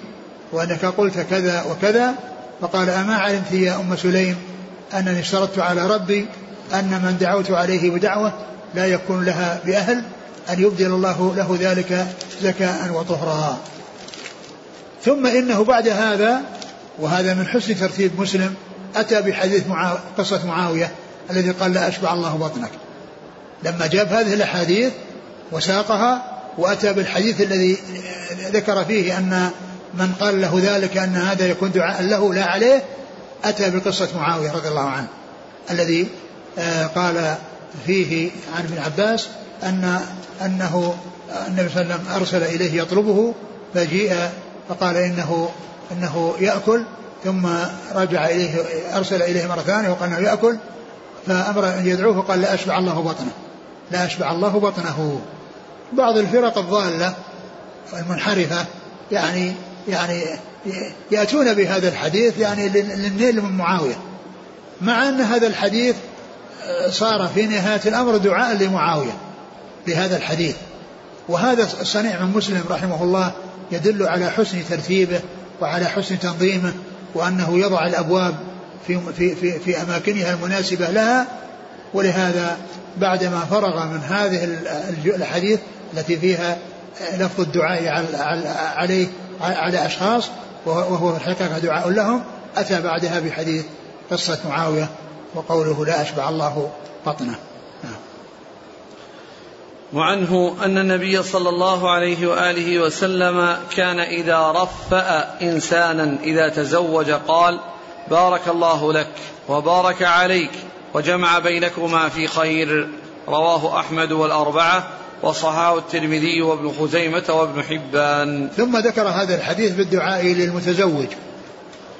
وأنك قلت كذا وكذا. فقال أما علمت يا أم سليم أنني اشترطت على ربي أن من دعوت عليه بدعوة لا يكون لها بأهل أن يبدل الله له ذلك زكاء وطهرا. ثم إنه بعد هذا وهذا من حسن ترتيب مسلم أتى بحديث معاو... قصة معاوية الذي قال لا أشبع الله بطنك. لما جاب هذه الأحاديث وساقها وأتى بالحديث الذي ذكر فيه أن من قال له ذلك أن هذا يكون دعاء له لا عليه أتى بقصة معاوية رضي الله عنه الذي آه، قال فيه عن ابن عباس أن أنه النبي صلى الله عليه وسلم أرسل إليه يطلبه فجيء فقال إنه إنه يأكل ثم رجع إليه أرسل إليه مرة ثانية وقال أنه يأكل فأمر أن يدعوه فقال لا أشبع الله بطنه. لا أشبع الله بطنه. بعض الفرق الضالة المنحرفة يعني يعني يأتون بهذا الحديث يعني للنيل من معاوية مع أن هذا الحديث صار في نهاية الأمر دعاء لمعاوية بهذا الحديث. وهذا الصنيع من مسلم رحمه الله يدل على حسن ترتيبه وعلى حسن تنظيمه وأنه يضع الأبواب في, في, في, في أماكنها المناسبة لها. ولهذا بعدما فرغ من هذه الحديث التي فيها لفظ الدعاء عليه على أشخاص وهو في الحقيقة دعاء لهم أتى بعدها بحديث قصة معاوية وقوله لا أشبع الله بطنه. نعم. وعنه أن النبي صلى الله عليه وآله وسلم كان إذا رفأ إنسانا إذا تزوج قال بارك الله لك وبارك عليك وجمع بينكما في خير. رواه أحمد والأربعة وصححه الترمذي وابن خزيمة وابن حبان. ثم ذكر هذا الحديث بالدعاء للمتزوج.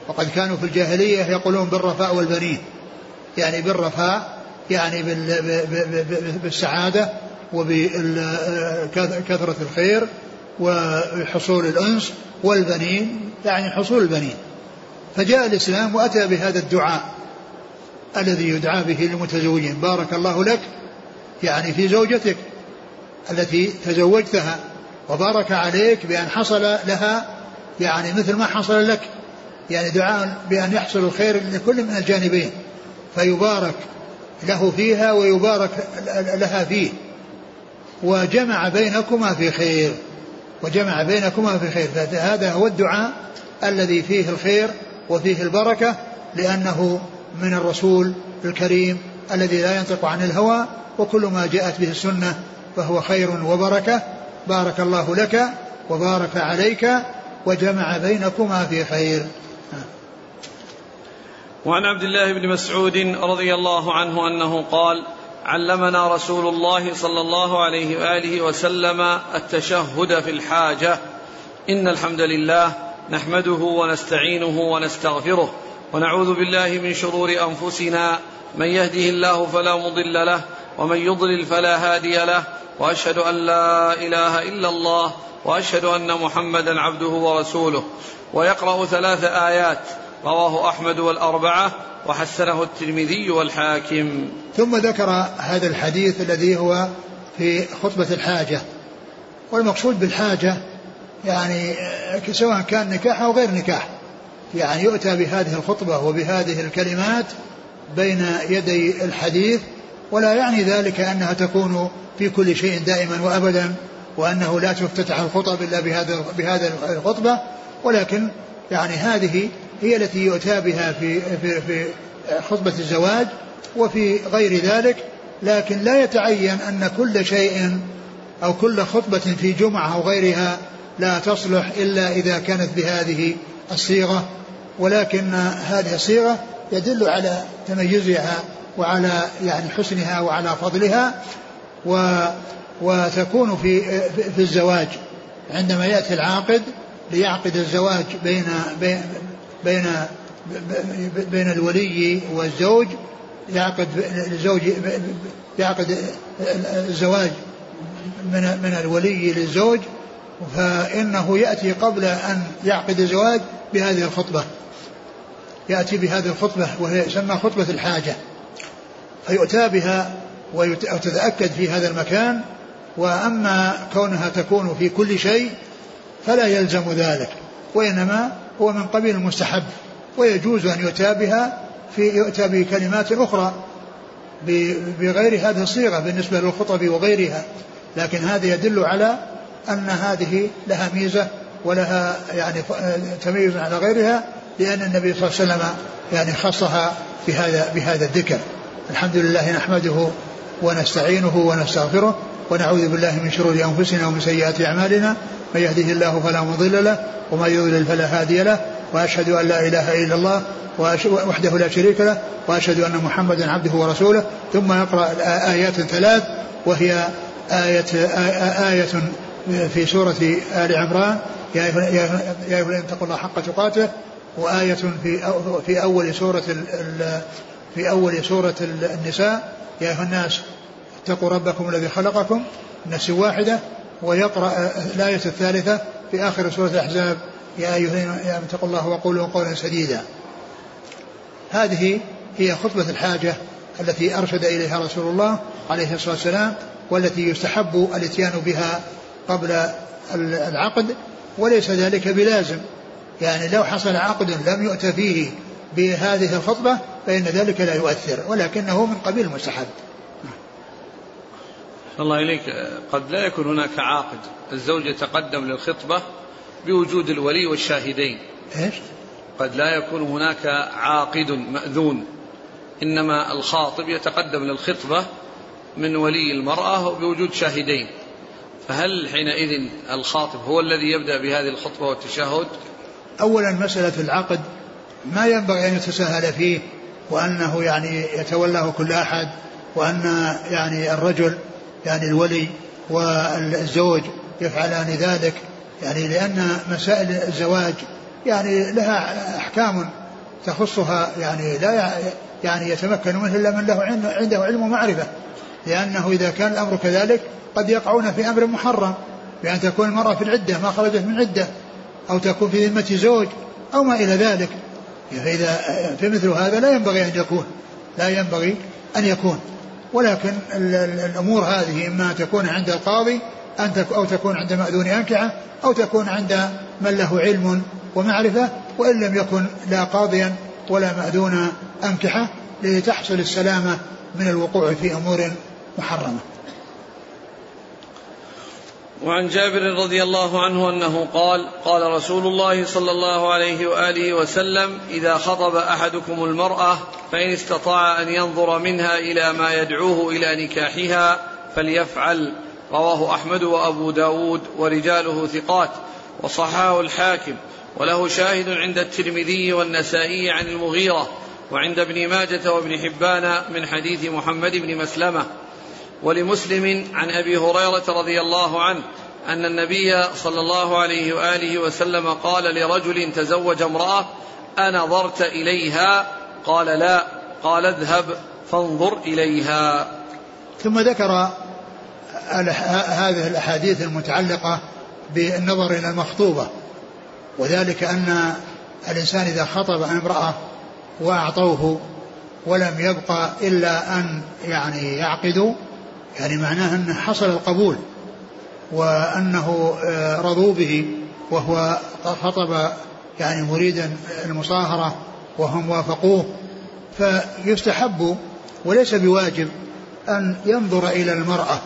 وقد كانوا في الجاهلية يقولون بالرفاء والبنين. يعني بالرفاء يعني بالسعادة وبكثرة الخير وحصول الأنس والبنين يعني حصول البنين. فجاء الإسلام وأتى بهذا الدعاء الذي يدعى به للمتزوجين بارك الله لك يعني في زوجتك التي تزوجتها وبارك عليك بأن حصل لها يعني مثل ما حصل لك. يعني دعاء بأن يحصل الخير لكل من الجانبين. فيبارك له فيها ويبارك لها فيه. وجمع بينكما في خير. وجمع بينكما في خير. فهذا هو الدعاء الذي فيه الخير وفيه البركة لأنه من الرسول الكريم الذي لا ينطق عن الهوى وكل ما جاءت به السنة فهو خير وبركة. بارك الله لك وبارك عليك وجمع بينكما في خير. وعن عبد الله بن مسعود رضي الله عنه أنه قال علمنا رسول الله صلى الله عليه وآله وسلم التشهد في الحاجة. إن الحمد لله نحمده ونستعينه ونستغفره ونعوذ بالله من شرور أنفسنا. من يهده الله فلا مضل له ومن يضلل فلا هادي له وأشهد أن لا إله إلا الله وأشهد أن محمدا عبده ورسوله. ويقرأ ثلاث آيات. رواه أحمد والأربعة وحسنه الترمذي والحاكم. ثم ذكر هذا الحديث الذي هو في خطبة الحاجة. والمقصود بالحاجة يعني سواء كان نكاح أو غير نكاح. يعني يؤتى بهذه الخطبة وبهذه الكلمات بين يدي الحديث ولا يعني ذلك أنها تكون في كل شيء دائما وأبدا وأنه لا تفتتح الخطب إلا بهذا بهذا الخطبة. ولكن يعني هذه هي التي يؤتى بها في في في خطبة الزواج وفي غير ذلك لكن لا يتعين أن كل شيء أو كل خطبة في جمعة أو غيرها لا تصلح إلا إذا كانت بهذه الصيغة ولكن هذه الصيغة يدل على تميزها وعلى يعني حسنها وعلى فضلها و وتكون في في الزواج. عندما يأتي العاقد ليعقد الزواج بين بين بين الولي والزوج يعقد الزوج يعقد الزواج من من الولي للزوج فإنه يأتي قبل أن يعقد الزواج بهذه الخطبة. يأتي بهذه الخطبة وهي يسمى خطبة الحاجة. فيؤتى بها وتتأكد في هذا المكان وأما كونها تكون في كل شيء فلا يلزم ذلك وإنما هو من قبيل المستحب ويجوز أن يؤتى بها في يؤتى بكلمات أخرى بغير هذه الصيغة بالنسبة للخطب وغيرها. لكن هذا يدل على أن هذه لها ميزة ولها يعني تميز على غيرها لأن النبي صلى الله عليه وسلم يعني خصها بهذا بهذا الذكر. الحمد لله نحمده ونستعينه ونستغفره ونعوذ بالله من شرور أنفسنا ومن سيئات أعمالنا من يهده الله فلا مضل له ومن يضلل فلا هادي له وأشهد أن لا إله إلا الله وحده لا شريك له وأشهد أن محمدا عبده ورسوله ثم يقرأ آيات ثلاث وهي آية آية في سورة آل عمران. يا أيها الذين اتقوا الله حق تقاته وآية في في أول سورة في أول سورة النساء. يا أيها الناس اتقوا ربكم الذي خلقكم نفس واحدة ويقرأ الآية الثالثة في آخر سورة الأحزاب. يا أيها الذين اتقوا الله وقولوا قولا سديدا. هذه هي خطبة الحاجة التي أرشد إليها رسول الله عليه الصلاة والسلام والتي يستحب الاتيان بها قبل العقد وليس ذلك بلازم. يعني لو حصل عقد لم يؤت فيه بهذه الخطبة فإن ذلك لا يؤثر ولكنه من قبيل المستحب. الله إليك. قد لا يكون هناك عاقد. الزوج يتقدم للخطبة بوجود الولي والشاهدين. إيش؟ قد لا يكون هناك عاقد مأذون. إنما الخاطب يتقدم للخطبة من ولي المرأة بوجود شاهدين. فهل حينئذ الخاطب هو الذي يبدأ بهذه الخطبة والتشهد؟ أولا مسألة العقد. ما ينبغي أن يتساهل فيه وأنه يعني يتولاه كل أحد وأن يعني الرجل يعني الولي والزوج يفعلان ذلك يعني لأن مسائل الزواج يعني لها أحكام تخصها يعني لا يعني يتمكن منه إلا من له عنده علم ومعرفة لأنه إذا كان الأمر كذلك قد يقعون في أمر محرم بأن تكون المرأة في العدة ما خرجت من عدة أو تكون في ذمة زوج أو ما إلى ذلك. فإذا في مثل هذا لا ينبغي أن يكون لا ينبغي أن يكون. ولكن الأمور هذه إما تكون عند القاضي أو تكون عند مأذون أنكحة أو تكون عند من له علم ومعرفة وإن لم يكن لا قاضيا ولا مأذون أنكحة لتحصل السلامة من الوقوع في أمور محرمة. وعن جابر رضي الله عنه أنه قال قال رسول الله صلى الله عليه وآله وسلم إذا خطب أحدكم المرأة فإن استطاع أن ينظر منها إلى ما يدعوه إلى نكاحها فليفعل. رواه أحمد وأبو داود ورجاله ثقات وصححه الحاكم. وله شاهد عند الترمذي والنسائي عن المغيرة وعند ابن ماجة وابن حبان من حديث محمد بن مسلمة. ولمسلم عن أبي هريرة رضي الله عنه أن النبي صلى الله عليه وآله وسلم قال لرجل تزوج امرأة أنظرت إليها؟ قال لا. قال اذهب فانظر إليها. ثم ذكر هذه الأحاديث المتعلقة بالنظر إلى المخطوبة وذلك أن الإنسان إذا خطب امرأة وأعطوه ولم يبقى إلا أن يعني يعقدوا يعني معناه أنه حصل القبول وأنه آه، رضوا به وهو خطب يعني مريدا المصاهرة وهم وافقوه. فيستحب وليس بواجب أن ينظر إلى المرأة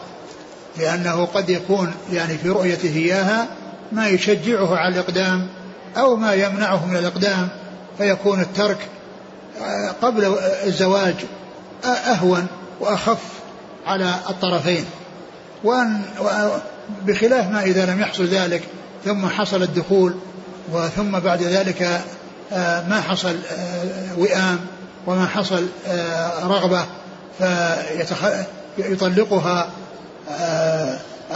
لأنه قد يكون يعني في رؤيته إياها ما يشجعه على الإقدام أو ما يمنعه من الإقدام فيكون الترك آه، قبل الزواج أهون وأخف على الطرفين. وأن بخلاف ما إذا لم يحصل ذلك ثم حصل الدخول وثم بعد ذلك آه، ما حصل آه، وئام وما حصل آه، رغبة فيطلقها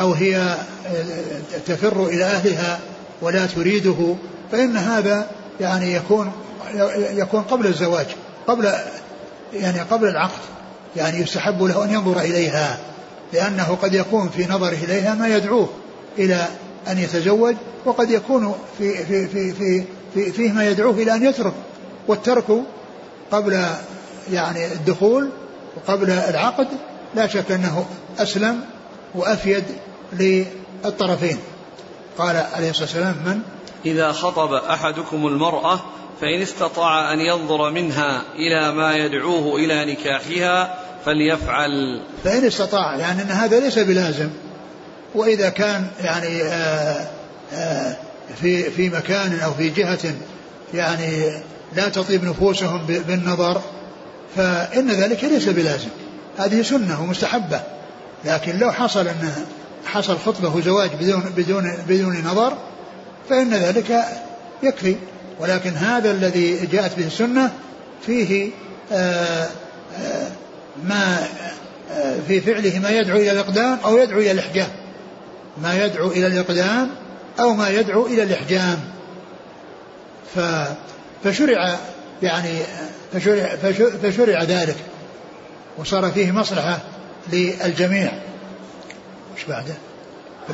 أو هي تفر إلى أهلها ولا تريده فإن هذا يعني يكون يكون قبل الزواج قبل يعني قبل العقد. يعني يستحب له أن ينظر إليها لأنه قد يكون في نظره إليها ما يدعوه إلى أن يتزوج وقد يكون في في في في, في فيه ما يدعوه إلى أن يترك والترك قبل يعني الدخول وقبل العقد لا شك أنه أسلم وأفيد للطرفين. قال عليه الصلاة والسلام من؟ إذا خطب أحدكم المرأة فإن استطاع أن ينظر منها إلى ما يدعوه إلى نكاحها فليفعل. فإن استطاع يعني أن هذا ليس بلازم. وإذا كان يعني آه، آه، في في مكان أو في جهة يعني لا تطيب نفوسهم بالنظر فإن ذلك ليس بلازم. هذه سنة ومستحبة. لكن لو حصل أن حصل خطبة وزواج بدون بدون بدون نظر فإن ذلك يكفي. ولكن هذا الذي جاءت به السنة فيه آآ آآ ما في فعله ما يدعو إلى الإقدام أو يدعو إلى الإحجام. ما يدعو إلى الإقدام أو ما يدعو إلى الإحجام. ف فشرع يعني فشرع, فشرع ذلك. وصار فيه مصلحة للجميع. إيش بعده؟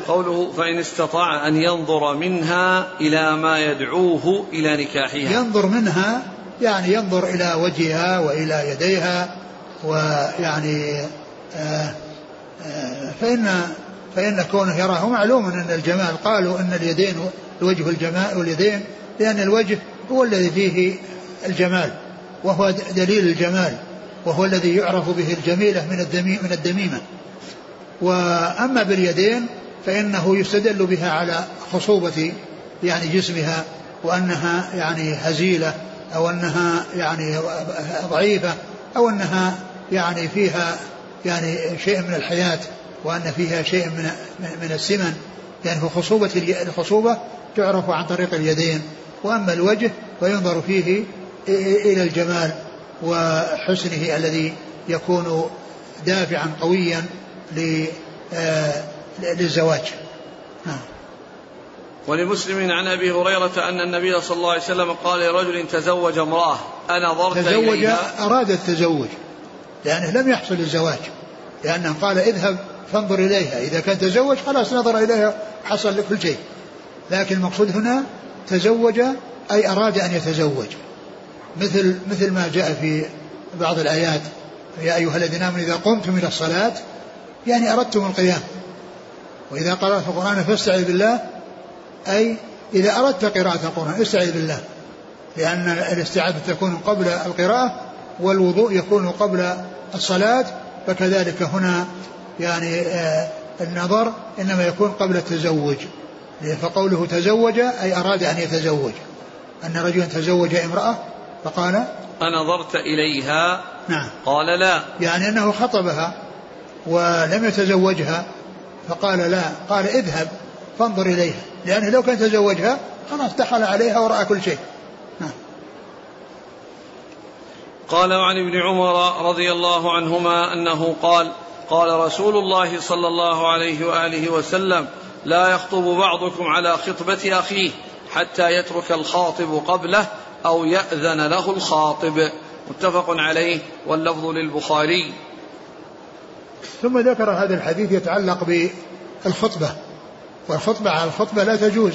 قوله فإن استطاع أن ينظر منها إلى ما يدعوه إلى نكاحها. ينظر منها يعني ينظر إلى وجهها وإلى يديها. ويعني آه، آه، فإن فإن كونه يراه. معلوم أن الجمال قالوا أن اليدين الوجه الجمال واليدين لأن الوجه هو الذي فيه الجمال وهو دليل الجمال وهو الذي يعرف به الجميلة من من الدميمة. وأما باليدين فإنه يستدل بها على خصوبة يعني جسمها وأنها يعني هزيلة أو أنها يعني ضعيفة أو أنها يعني فيها يعني شيء من الحياة وأن فيها شيء من من السمن يعني خصوبة الخصوبة تعرف عن طريق اليدين وأما الوجه فينظر فيه إلى الجمال وحسنه الذي يكون دافعا قويا آه، للزواج. نعم. ولمسلم عن أبي هريرة أن النبي صلى الله عليه وسلم قال لرجل تزوج امرأة انظرت تزوج إليها. أراد التزوج. لأنه لم يحصل الزواج. لأنه قال اذهب فانظر إليها. إذا كان تزوج خلاص نظر إليها حصل لكل شيء. لكن المقصود هنا تزوج أي أراد أن يتزوج. مثل مثل ما جاء في بعض الآيات يا أيها الذين آمنوا إذا قمتم إلى الصلاة يعني أردتم القيام. وإذا قرأت القرآن فاستعذ بالله. أي إذا أردت قراءة القرآن استعذ بالله. لأن الاستعاذة تكون قبل القراءة والوضوء يكون قبل الصلاة فكذلك هنا يعني آه، النظر إنما يكون قبل التزوج. فقوله تزوج أي أراد أن يتزوج. أن رجلا تزوج امرأة فقال أنظرت إليها؟ نعم. قال لا. يعني أنه خطبها ولم يتزوجها فقال لا. قال اذهب فانظر إليها. لأنه لو كان تزوجها خلاص دخل عليها ورأى كل شيء. نعم. قال عن ابن عمر رضي الله عنهما أنه قال قال رسول الله صلى الله عليه وآله وسلم لا يخطب بعضكم على خطبة أخيه حتى يترك الخاطب قبله أو يأذن له الخاطب. متفق عليه واللفظ للبخاري. ثم ذكر هذا الحديث يتعلق بالخطبة والخطبة على الخطبة لا تجوز.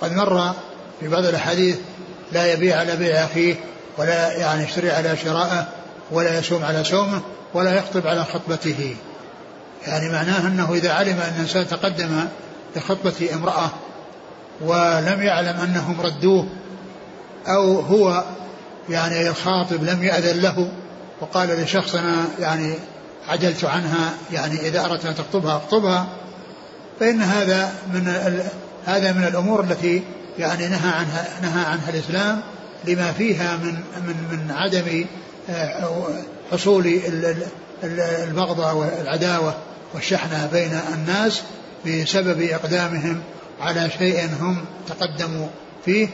قد مر في بعض الأحاديث لا يبيع على بيع أخيه ولا يعني يشتري على شرائه ولا يصوم على صومه ولا يخطب على خطبته. يعني معناه أنه إذا علم أن الإنسان تقدم لخطبة امرأة ولم يعلم أنهم ردوه أو هو يعني الخاطب لم يأذن له وقال لشخص أنا يعني عجلت عنها يعني إذا أردت أن تخطبها اخطبها فإن هذا من هذا من الأمور التي يعني نهى عنها نهى عنها الإسلام لما فيها من من من عدم آه، حصول البغضة والعداوة والشحنة بين الناس بسبب إقدامهم على شيء هم تقدموا فيه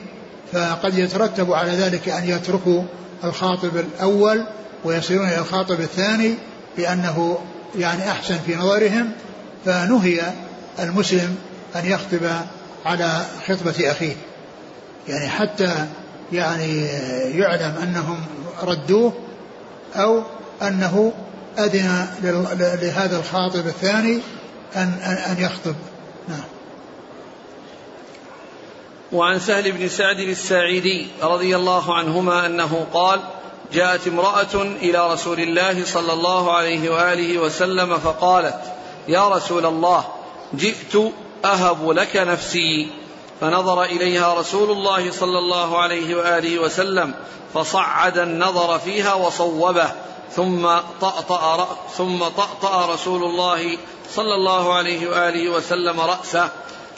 فقد يترتب على ذلك أن يتركوا الخاطب الأول ويصيرون إلى الخاطب الثاني لأنه يعني أحسن في نظرهم فنهي المسلم أن يخطب على خطبة أخيه. يعني حتى يعني يعلم أنهم ردوه أو أنه أذن لهذا الخاطب الثاني أن أن يخطب. نعم. وعن سهل بن سعد الساعدي رضي الله عنهما أنه قال جاءت امرأة إلى رسول الله صلى الله عليه وآله وسلم فقالت يا رسول الله جئت أهب لك نفسي. فنظر إليها رسول الله صلى الله عليه وآله وسلم فصعد النظر فيها وصوبه ثم طأطأ ثم طأطأ رسول الله صلى الله عليه وآله وسلم رأسه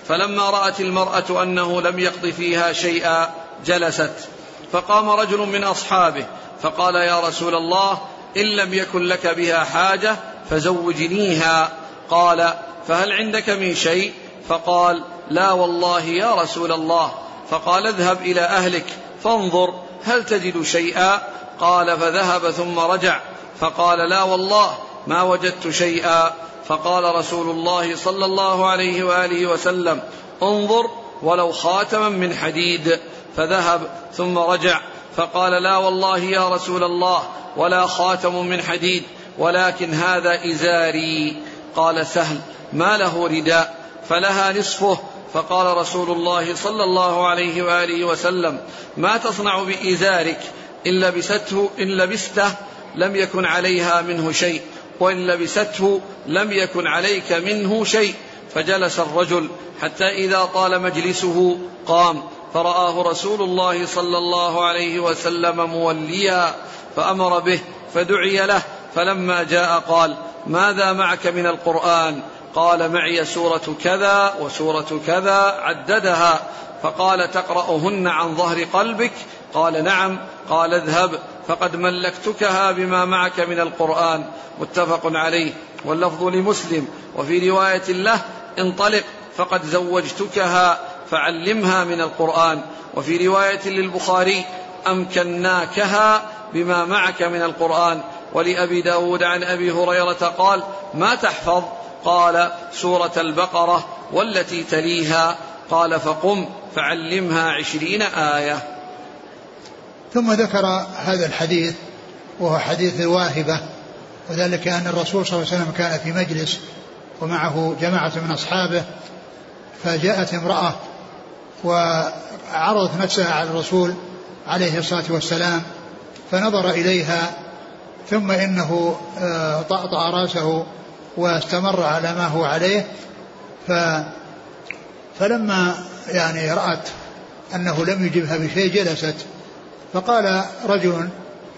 فلما رأت المرأة أنه لم يقض فيها شيئا جلست فقام رجل من أصحابه فقال يا رسول الله إن لم يكن لك بها حاجة فزوجنيها قال فهل عندك من شيء؟ فقال لا والله يا رسول الله. فقال اذهب إلى أهلك فانظر هل تجد شيئا؟ قال فذهب ثم رجع. فقال لا والله ما وجدت شيئا؟ فقال رسول الله صلى الله عليه وآله وسلم انظر ولو خاتما من حديد. فذهب ثم رجع. فقال لا والله يا رسول الله ولا خاتم من حديد ولكن هذا إزاري. قال سهل ما له رداء فلها نصفه فقال رسول الله صلى الله عليه وآله وسلم ما تصنع بإزارك إن لبسته إن لبسته لم يكن عليها منه شيء وإن لبسته لم يكن عليك منه شيء. فجلس الرجل حتى إذا طال مجلسه قام فرآه رسول الله صلى الله عليه وسلم موليا فأمر به فدعي له فلما جاء قال ماذا معك من القرآن؟ قال معي سورة كذا وسورة كذا عددها. فقال تقرأهن عن ظهر قلبك؟ قال نعم. قال اذهب. فقد ملكتكها بما معك من القرآن. متفق عليه. واللفظ لمسلم. وفي رواية له انطلق. فقد زوجتكها فعلمها من القرآن. وفي رواية للبخاري أمكناكها بما معك من القرآن. ولأبي داود عن أبي هريرة قال ما تحفظ؟ قال سورة البقرة والتي تليها قال فقم فعلمها عشرين آية. ثم ذكر هذا الحديث وهو حديث الواهبة وذلك أن الرسول صلى الله عليه وسلم كان في مجلس ومعه جماعة من أصحابه فجاءت امرأة وعرضت نفسها على الرسول عليه الصلاة والسلام فنظر إليها ثم إنه آه، طأطأ رأسه واستمر على ما هو عليه ف فلما يعني رأت أنه لم يجبها بشيء جلست فقال رجل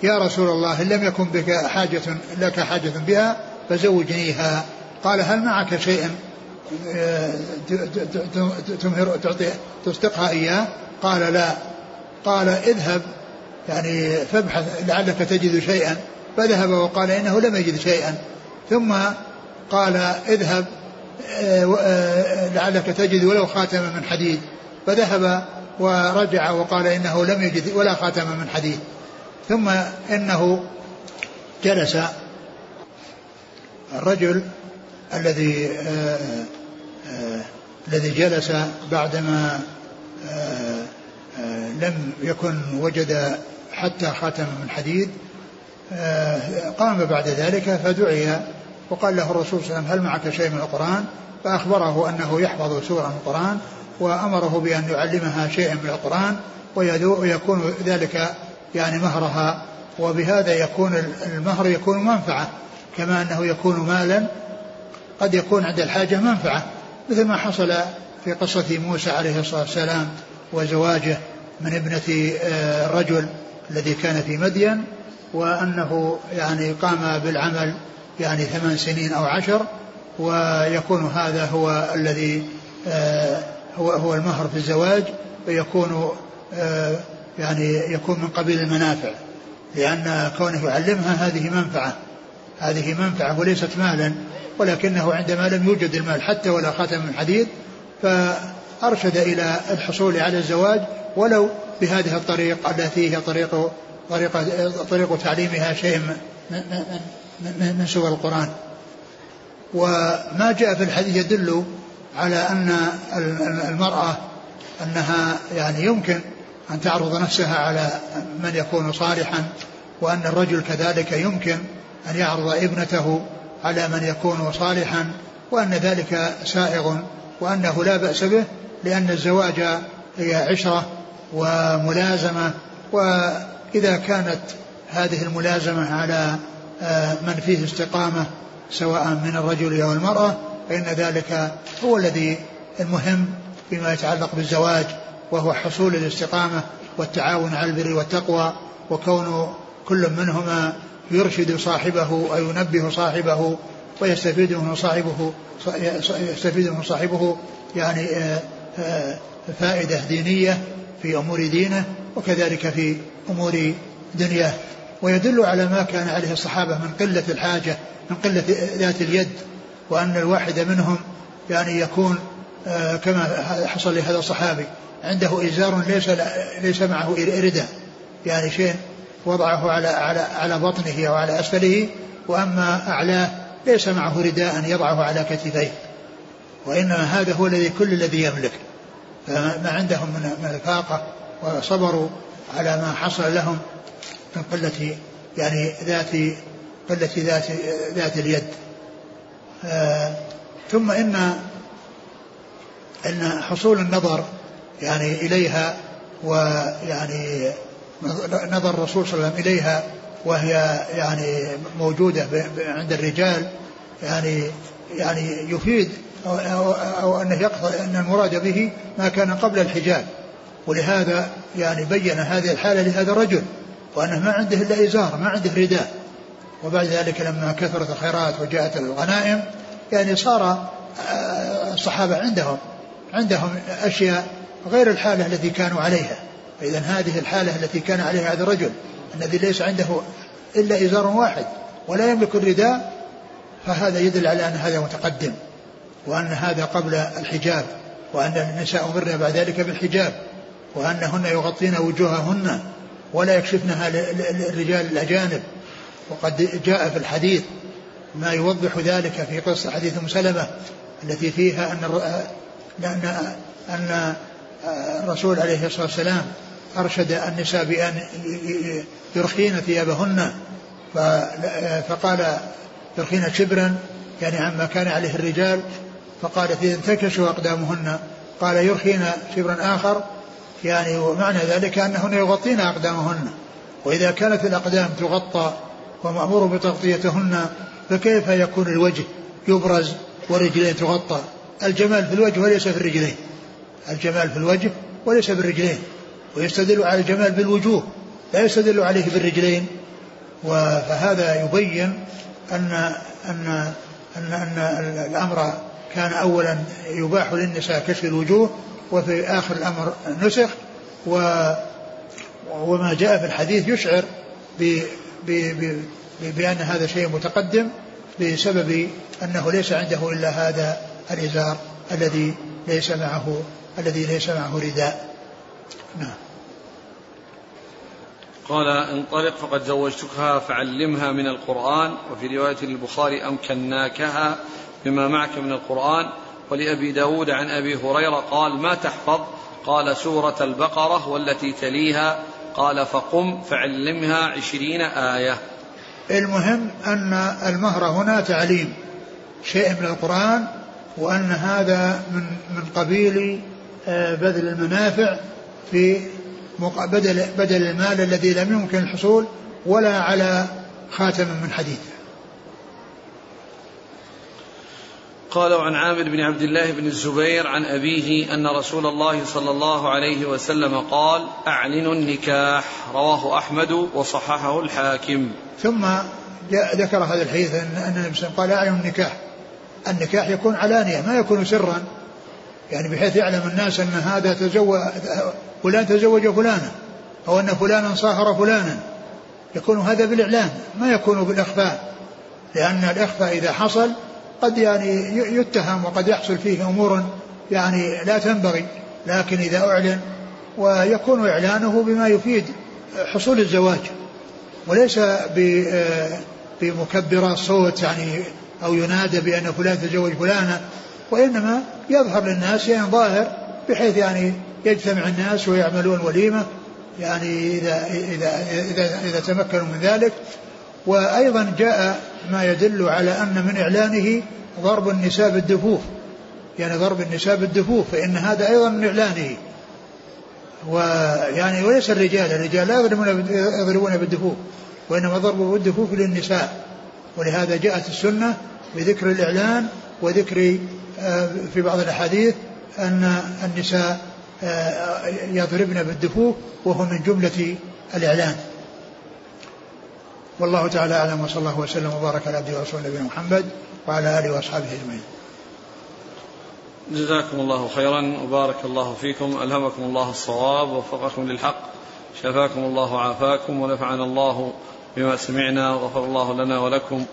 يا رسول الله إن لم يكن بك حاجة لك حاجة بها فزوجنيها. قال هل معك شيء تمهر تعطي تصدقها إياه؟ قال لا. قال اذهب يعني فابحث لعلك تجد شيئا. فذهب وقال إنه لم يجد شيئا. ثم قال اذهب آه، آه، لعلك تجد ولو خاتما من حديد. فذهب ورجع وقال إنه لم يجد ولا خاتما من حديد. ثم إنه جلس. الرجل الذي آه، الذي جلس بعدما لم يكن وجد حتى خاتما من حديد قام بعد ذلك فدعي وقال له الرسول صلى الله عليه وسلم هل معك شيء من القرآن؟ فأخبره أنه يحفظ سورة من القرآن وأمره بأن يعلمها شيئا من القرآن ويكون ذلك يعني مهرها وبهذا يكون المهر يكون منفعة كما أنه يكون مالا قد يكون عند الحاجة منفعة مثل ما حصل في قصة موسى عليه الصلاة والسلام وزواجه من ابنة آه، الرجل الذي كان في مدين وأنه يعني قام بالعمل يعني ثمان سنين أو عشر ويكون هذا هو الذي آه، هو هو المهر في الزواج ويكون آه، يعني يكون من قبيل المنافع لأن كونه يعلمها هذه منفعة هذه منفعة وليست مالا ولكنه عندما لم يوجد المال حتى ولا خاتم من حديد فأرشد إلى الحصول على الزواج ولو بهذه الطريق التي هي طريق طريق طريق تعليمها شيء من, من سور القرآن. وما جاء في الحديث يدل على أن المرأة أنها يعني يمكن أن تعرض نفسها على من يكون صالحا وأن الرجل كذلك يمكن أن يعرض ابنته على من يكون صالحا وأن ذلك سائغ وأنه لا بأس به لأن الزواج هي عشرة وملازمة. وإذا كانت هذه الملازمة على من فيه استقامة سواء من الرجل أو المرأة فإن ذلك هو الذي المهم فيما يتعلق بالزواج وهو حصول الاستقامة والتعاون على البر والتقوى وكون كل منهما يرشد صاحبه أو ينبه صاحبه ويستفيد منه صاحبه يستفيد منه صاحبه يعني آه، آه، فائدة دينية في أمور دينه وكذلك في أمور دنياه. ويدل على ما كان عليه الصحابة من قلة الحاجة من قلة ذات اليد وأن الواحد منهم يعني يكون آه، كما حصل لهذا الصحابي عنده إزار ليس ليس معه إردة يعني شيء وضعه على على على بطنه أو على أسفله وأما أعلاه ليس معه رداء يضعه على كتفيه وإنما هذا هو الذي كل الذي يملك. فما عندهم من الفاقة وصبروا على ما حصل لهم من قلة يعني ذات قلة ذات ذات اليد. آه ثم إن أن حصول النظر يعني إليها ويعني نظر الرسول صلى الله عليه وسلم إليها وهي يعني موجودة عند الرجال يعني يعني يفيد أو, أو, أو أنه يقصد أن المراد به ما كان قبل الحجاب. ولهذا يعني بين هذه الحالة لهذا الرجل. وأنه ما عنده إلا إزار ما عنده رداء. وبعد ذلك لما كثرت الخيرات وجاءت الغنائم يعني صار آه، الصحابة عندهم عندهم أشياء غير الحالة التي كانوا عليها. فإذا هذه الحالة التي كان عليها هذا الرجل الذي ليس عنده إلا إزار واحد ولا يملك الرداء فهذا يدل على أن هذا متقدم وأن هذا قبل الحجاب وأن النساء أمرنا بعد ذلك بالحجاب وأنهن يغطين وجوههن. ولا يكشفنها للرجال الأجانب. وقد جاء في الحديث ما يوضح ذلك في قصة حديث أم سلمة التي فيها أن أن أن الرسول عليه الصلاة والسلام أرشد النساء بأن يرخين ثيابهن. فقال يرخين شبرا يعني عما كان عليه الرجال. فقالت إذا انتكشوا أقدامهن. قال يرخين شبرا آخر يعني ومعنى ذلك أنهن يغطين أقدامهن وإذا كانت الأقدام تغطى ومأمور بتغطيتهن فكيف يكون الوجه يبرز والرجلين تغطى؟ الجمال في الوجه وليس في الرجلين. الجمال في الوجه وليس بالرجلين ويستدل على الجمال بالوجوه لا يستدل عليه بالرجلين. فهذا يبين أن أن أن, أن الأمر كان أولا يباح للنساء كشف الوجوه وفي آخر الأمر نسخ و وما جاء في الحديث يشعر ب ب ب بأن هذا شيء متقدم بسبب أنه ليس عنده إلا هذا الإزار الذي ليس معه الذي ليس معه رداء. نعم. قال انطلق فقد زوجتكها فعلمها من القرآن وفي رواية البخاري أمكناكها بما معك من القرآن. ولأبي داود عن أبي هريرة قال ما تحفظ قال سورة البقرة والتي تليها قال فقم فعلمها عشرين آية المهم أن المهر هنا تعليم شيء من القرآن وأن هذا من من قبيل آه، بذل المنافع في بدل بدل المال الذي لم يمكن الحصول ولا على خاتم من حديد. قال عن عامر بن عبد الله بن الزبير عن أبيه أن رسول الله صلى الله عليه وسلم قال أعلنوا النكاح. رواه أحمد وصححه الحاكم. ثم ذكر هذا الحديث أن وسلم قال أعلنوا النكاح. النكاح يكون علانية ما يكون سرا. يعني بحيث يعلم الناس أن هذا تزوج فلان تزوج فلانا أو أن فلانا صاهر فلانا. يكون هذا بالإعلان ما يكون بالإخفاء. لأن الإخفاء إذا حصل قد يعني يتهم وقد يحصل فيه أمور يعني لا تنبغي لكن إذا أعلن ويكون إعلانه بما يفيد حصول الزواج وليس بمكبرات صوت يعني أو ينادى بأن فلان تزوج فلانة وإنما يظهر للناس يعني ظاهر بحيث يعني يجتمع الناس ويعملون وليمة يعني إذا إذا إذا, إذا تمكنوا من ذلك وأيضا جاء ما يدل على أن من إعلانه ضرب النساء بالدفوف. يعني ضرب النساء بالدفوف فإن هذا أيضا من إعلانه. ويعني وليس الرجال الرجال لا يضربون بالدفوف وإنما ضربوا بالدفوف للنساء. ولهذا جاءت السنة بذكر الإعلان وذكر آه، في بعض الأحاديث أن النساء آه، يضربن بالدفوف وهو من جملة الإعلان. والله تعالى أعلم وصلى الله وسلم وبارك على عبده ورسوله نبينا محمد وعلى آله وأصحابه أجمعين. جزاكم الله خيرا وبارك الله فيكم ألهمكم الله الصواب ووفقكم للحق شفاكم الله وعافاكم ونفعنا الله بما سمعنا وغفر الله لنا ولكم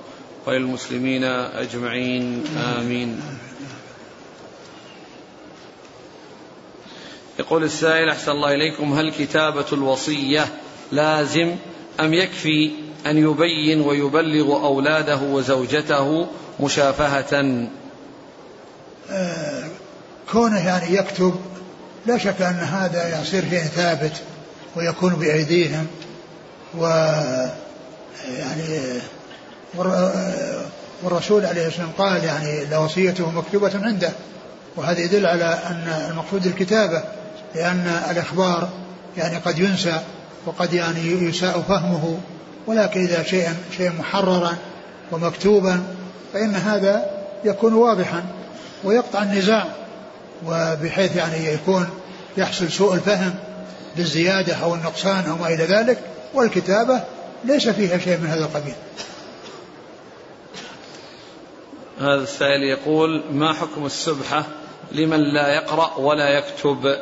وللمسلمين أجمعين آمين. يقول السائل أحسن الله إليكم هل كتابة الوصية لازم أم يكفي أن يبين ويبلغ أولاده وزوجته مشافهة. آه كونه يعني يكتب لا شك أن هذا يصير شيء ثابت ويكون بأيديهم و يعني والرسول عليه الصلاة والسلام قال يعني لوصيته مكتوبة عنده. وهذا يدل على أن المقصود الكتابة لأن الإخبار يعني قد ينسى وقد يعني يساء فهمه. ولكن إذا شيئا شيئا محررا ومكتوبا فإن هذا يكون واضحا ويقطع النزاع. وبحيث يعني يكون يحصل سوء الفهم بالزيادة أو النقصان أو ما إلى ذلك والكتابة ليس فيها شيء من هذا القبيل. هذا السائل يقول ما حكم السبحة لمن لا يقرأ ولا يكتب؟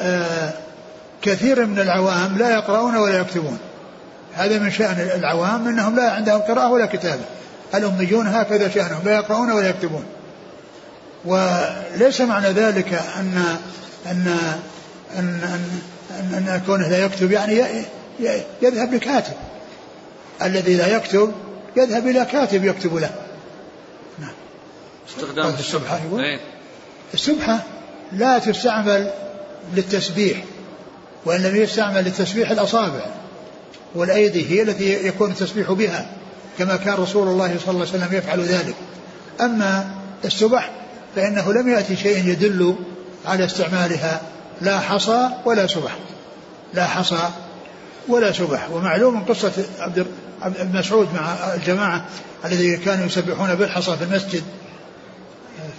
آه كثير من العوام لا يقرؤون ولا يكتبون. هذا من شأن العوام أنهم لا عندهم قراءة ولا كتابة. الأميون هكذا شأنهم لا يقرؤون ولا يكتبون. وليس معنى ذلك أن أن أن أن, أن, أن كونه لا يكتب يعني يذهب لكاتب. الذي لا يكتب يذهب إلى كاتب يكتب له. نعم. استخدام السبحة إيه. السبحة لا تستعمل للتسبيح. وإن لم يستعمل للتسبيح الأصابع والأيدي هي التي يكون التسبيح بها كما كان رسول الله صلى الله عليه وسلم يفعل ذلك. أما السبح فإنه لم يأتي شيء يدل على استعمالها لا حصى ولا سبح. لا حصى ولا سبح. ومعلوم قصة عبد ابن مسعود مع الجماعة الذي كانوا يسبحون بالحصى في المسجد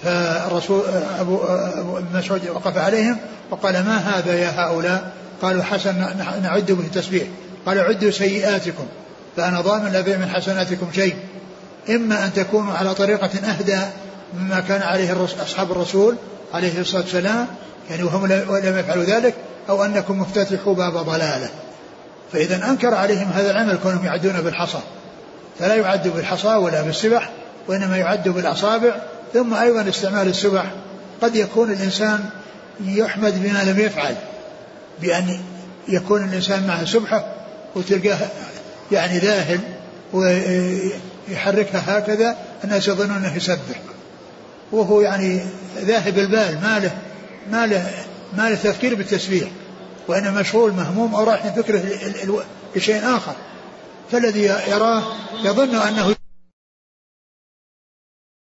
فالرسول أبو, أبو مسعود وقف عليهم وقال ما هذا يا هؤلاء؟ قالوا حسن نعد به التسبيح قال عدوا سيئاتكم فأنا ضامن لا من حسناتكم شيء. إما أن تكونوا على طريقة أهدى مما كان عليه أصحاب الرسول عليه الصلاة والسلام يعني وهم لم يفعلوا ذلك أو أنكم مفتتحوا باب ضلالة. فإذا أنكر عليهم هذا العمل كونهم يعدون بالحصى. فلا يعد بالحصى ولا بالسبح وإنما يعد بالأصابع. ثم أيضا استعمال السبح. قد يكون الإنسان يحمد بما لم يفعل. بأن يكون الإنسان معه سبحة وتلقاه يعني ذاهل ويحركها هكذا الناس يظنون أنه يسبح. وهو يعني ذاهب البال ما له ما له ما له تفكير بالتسبيح وإنما مشغول مهموم أو راح فكره لشيء آخر. فالذي يراه يظن أنه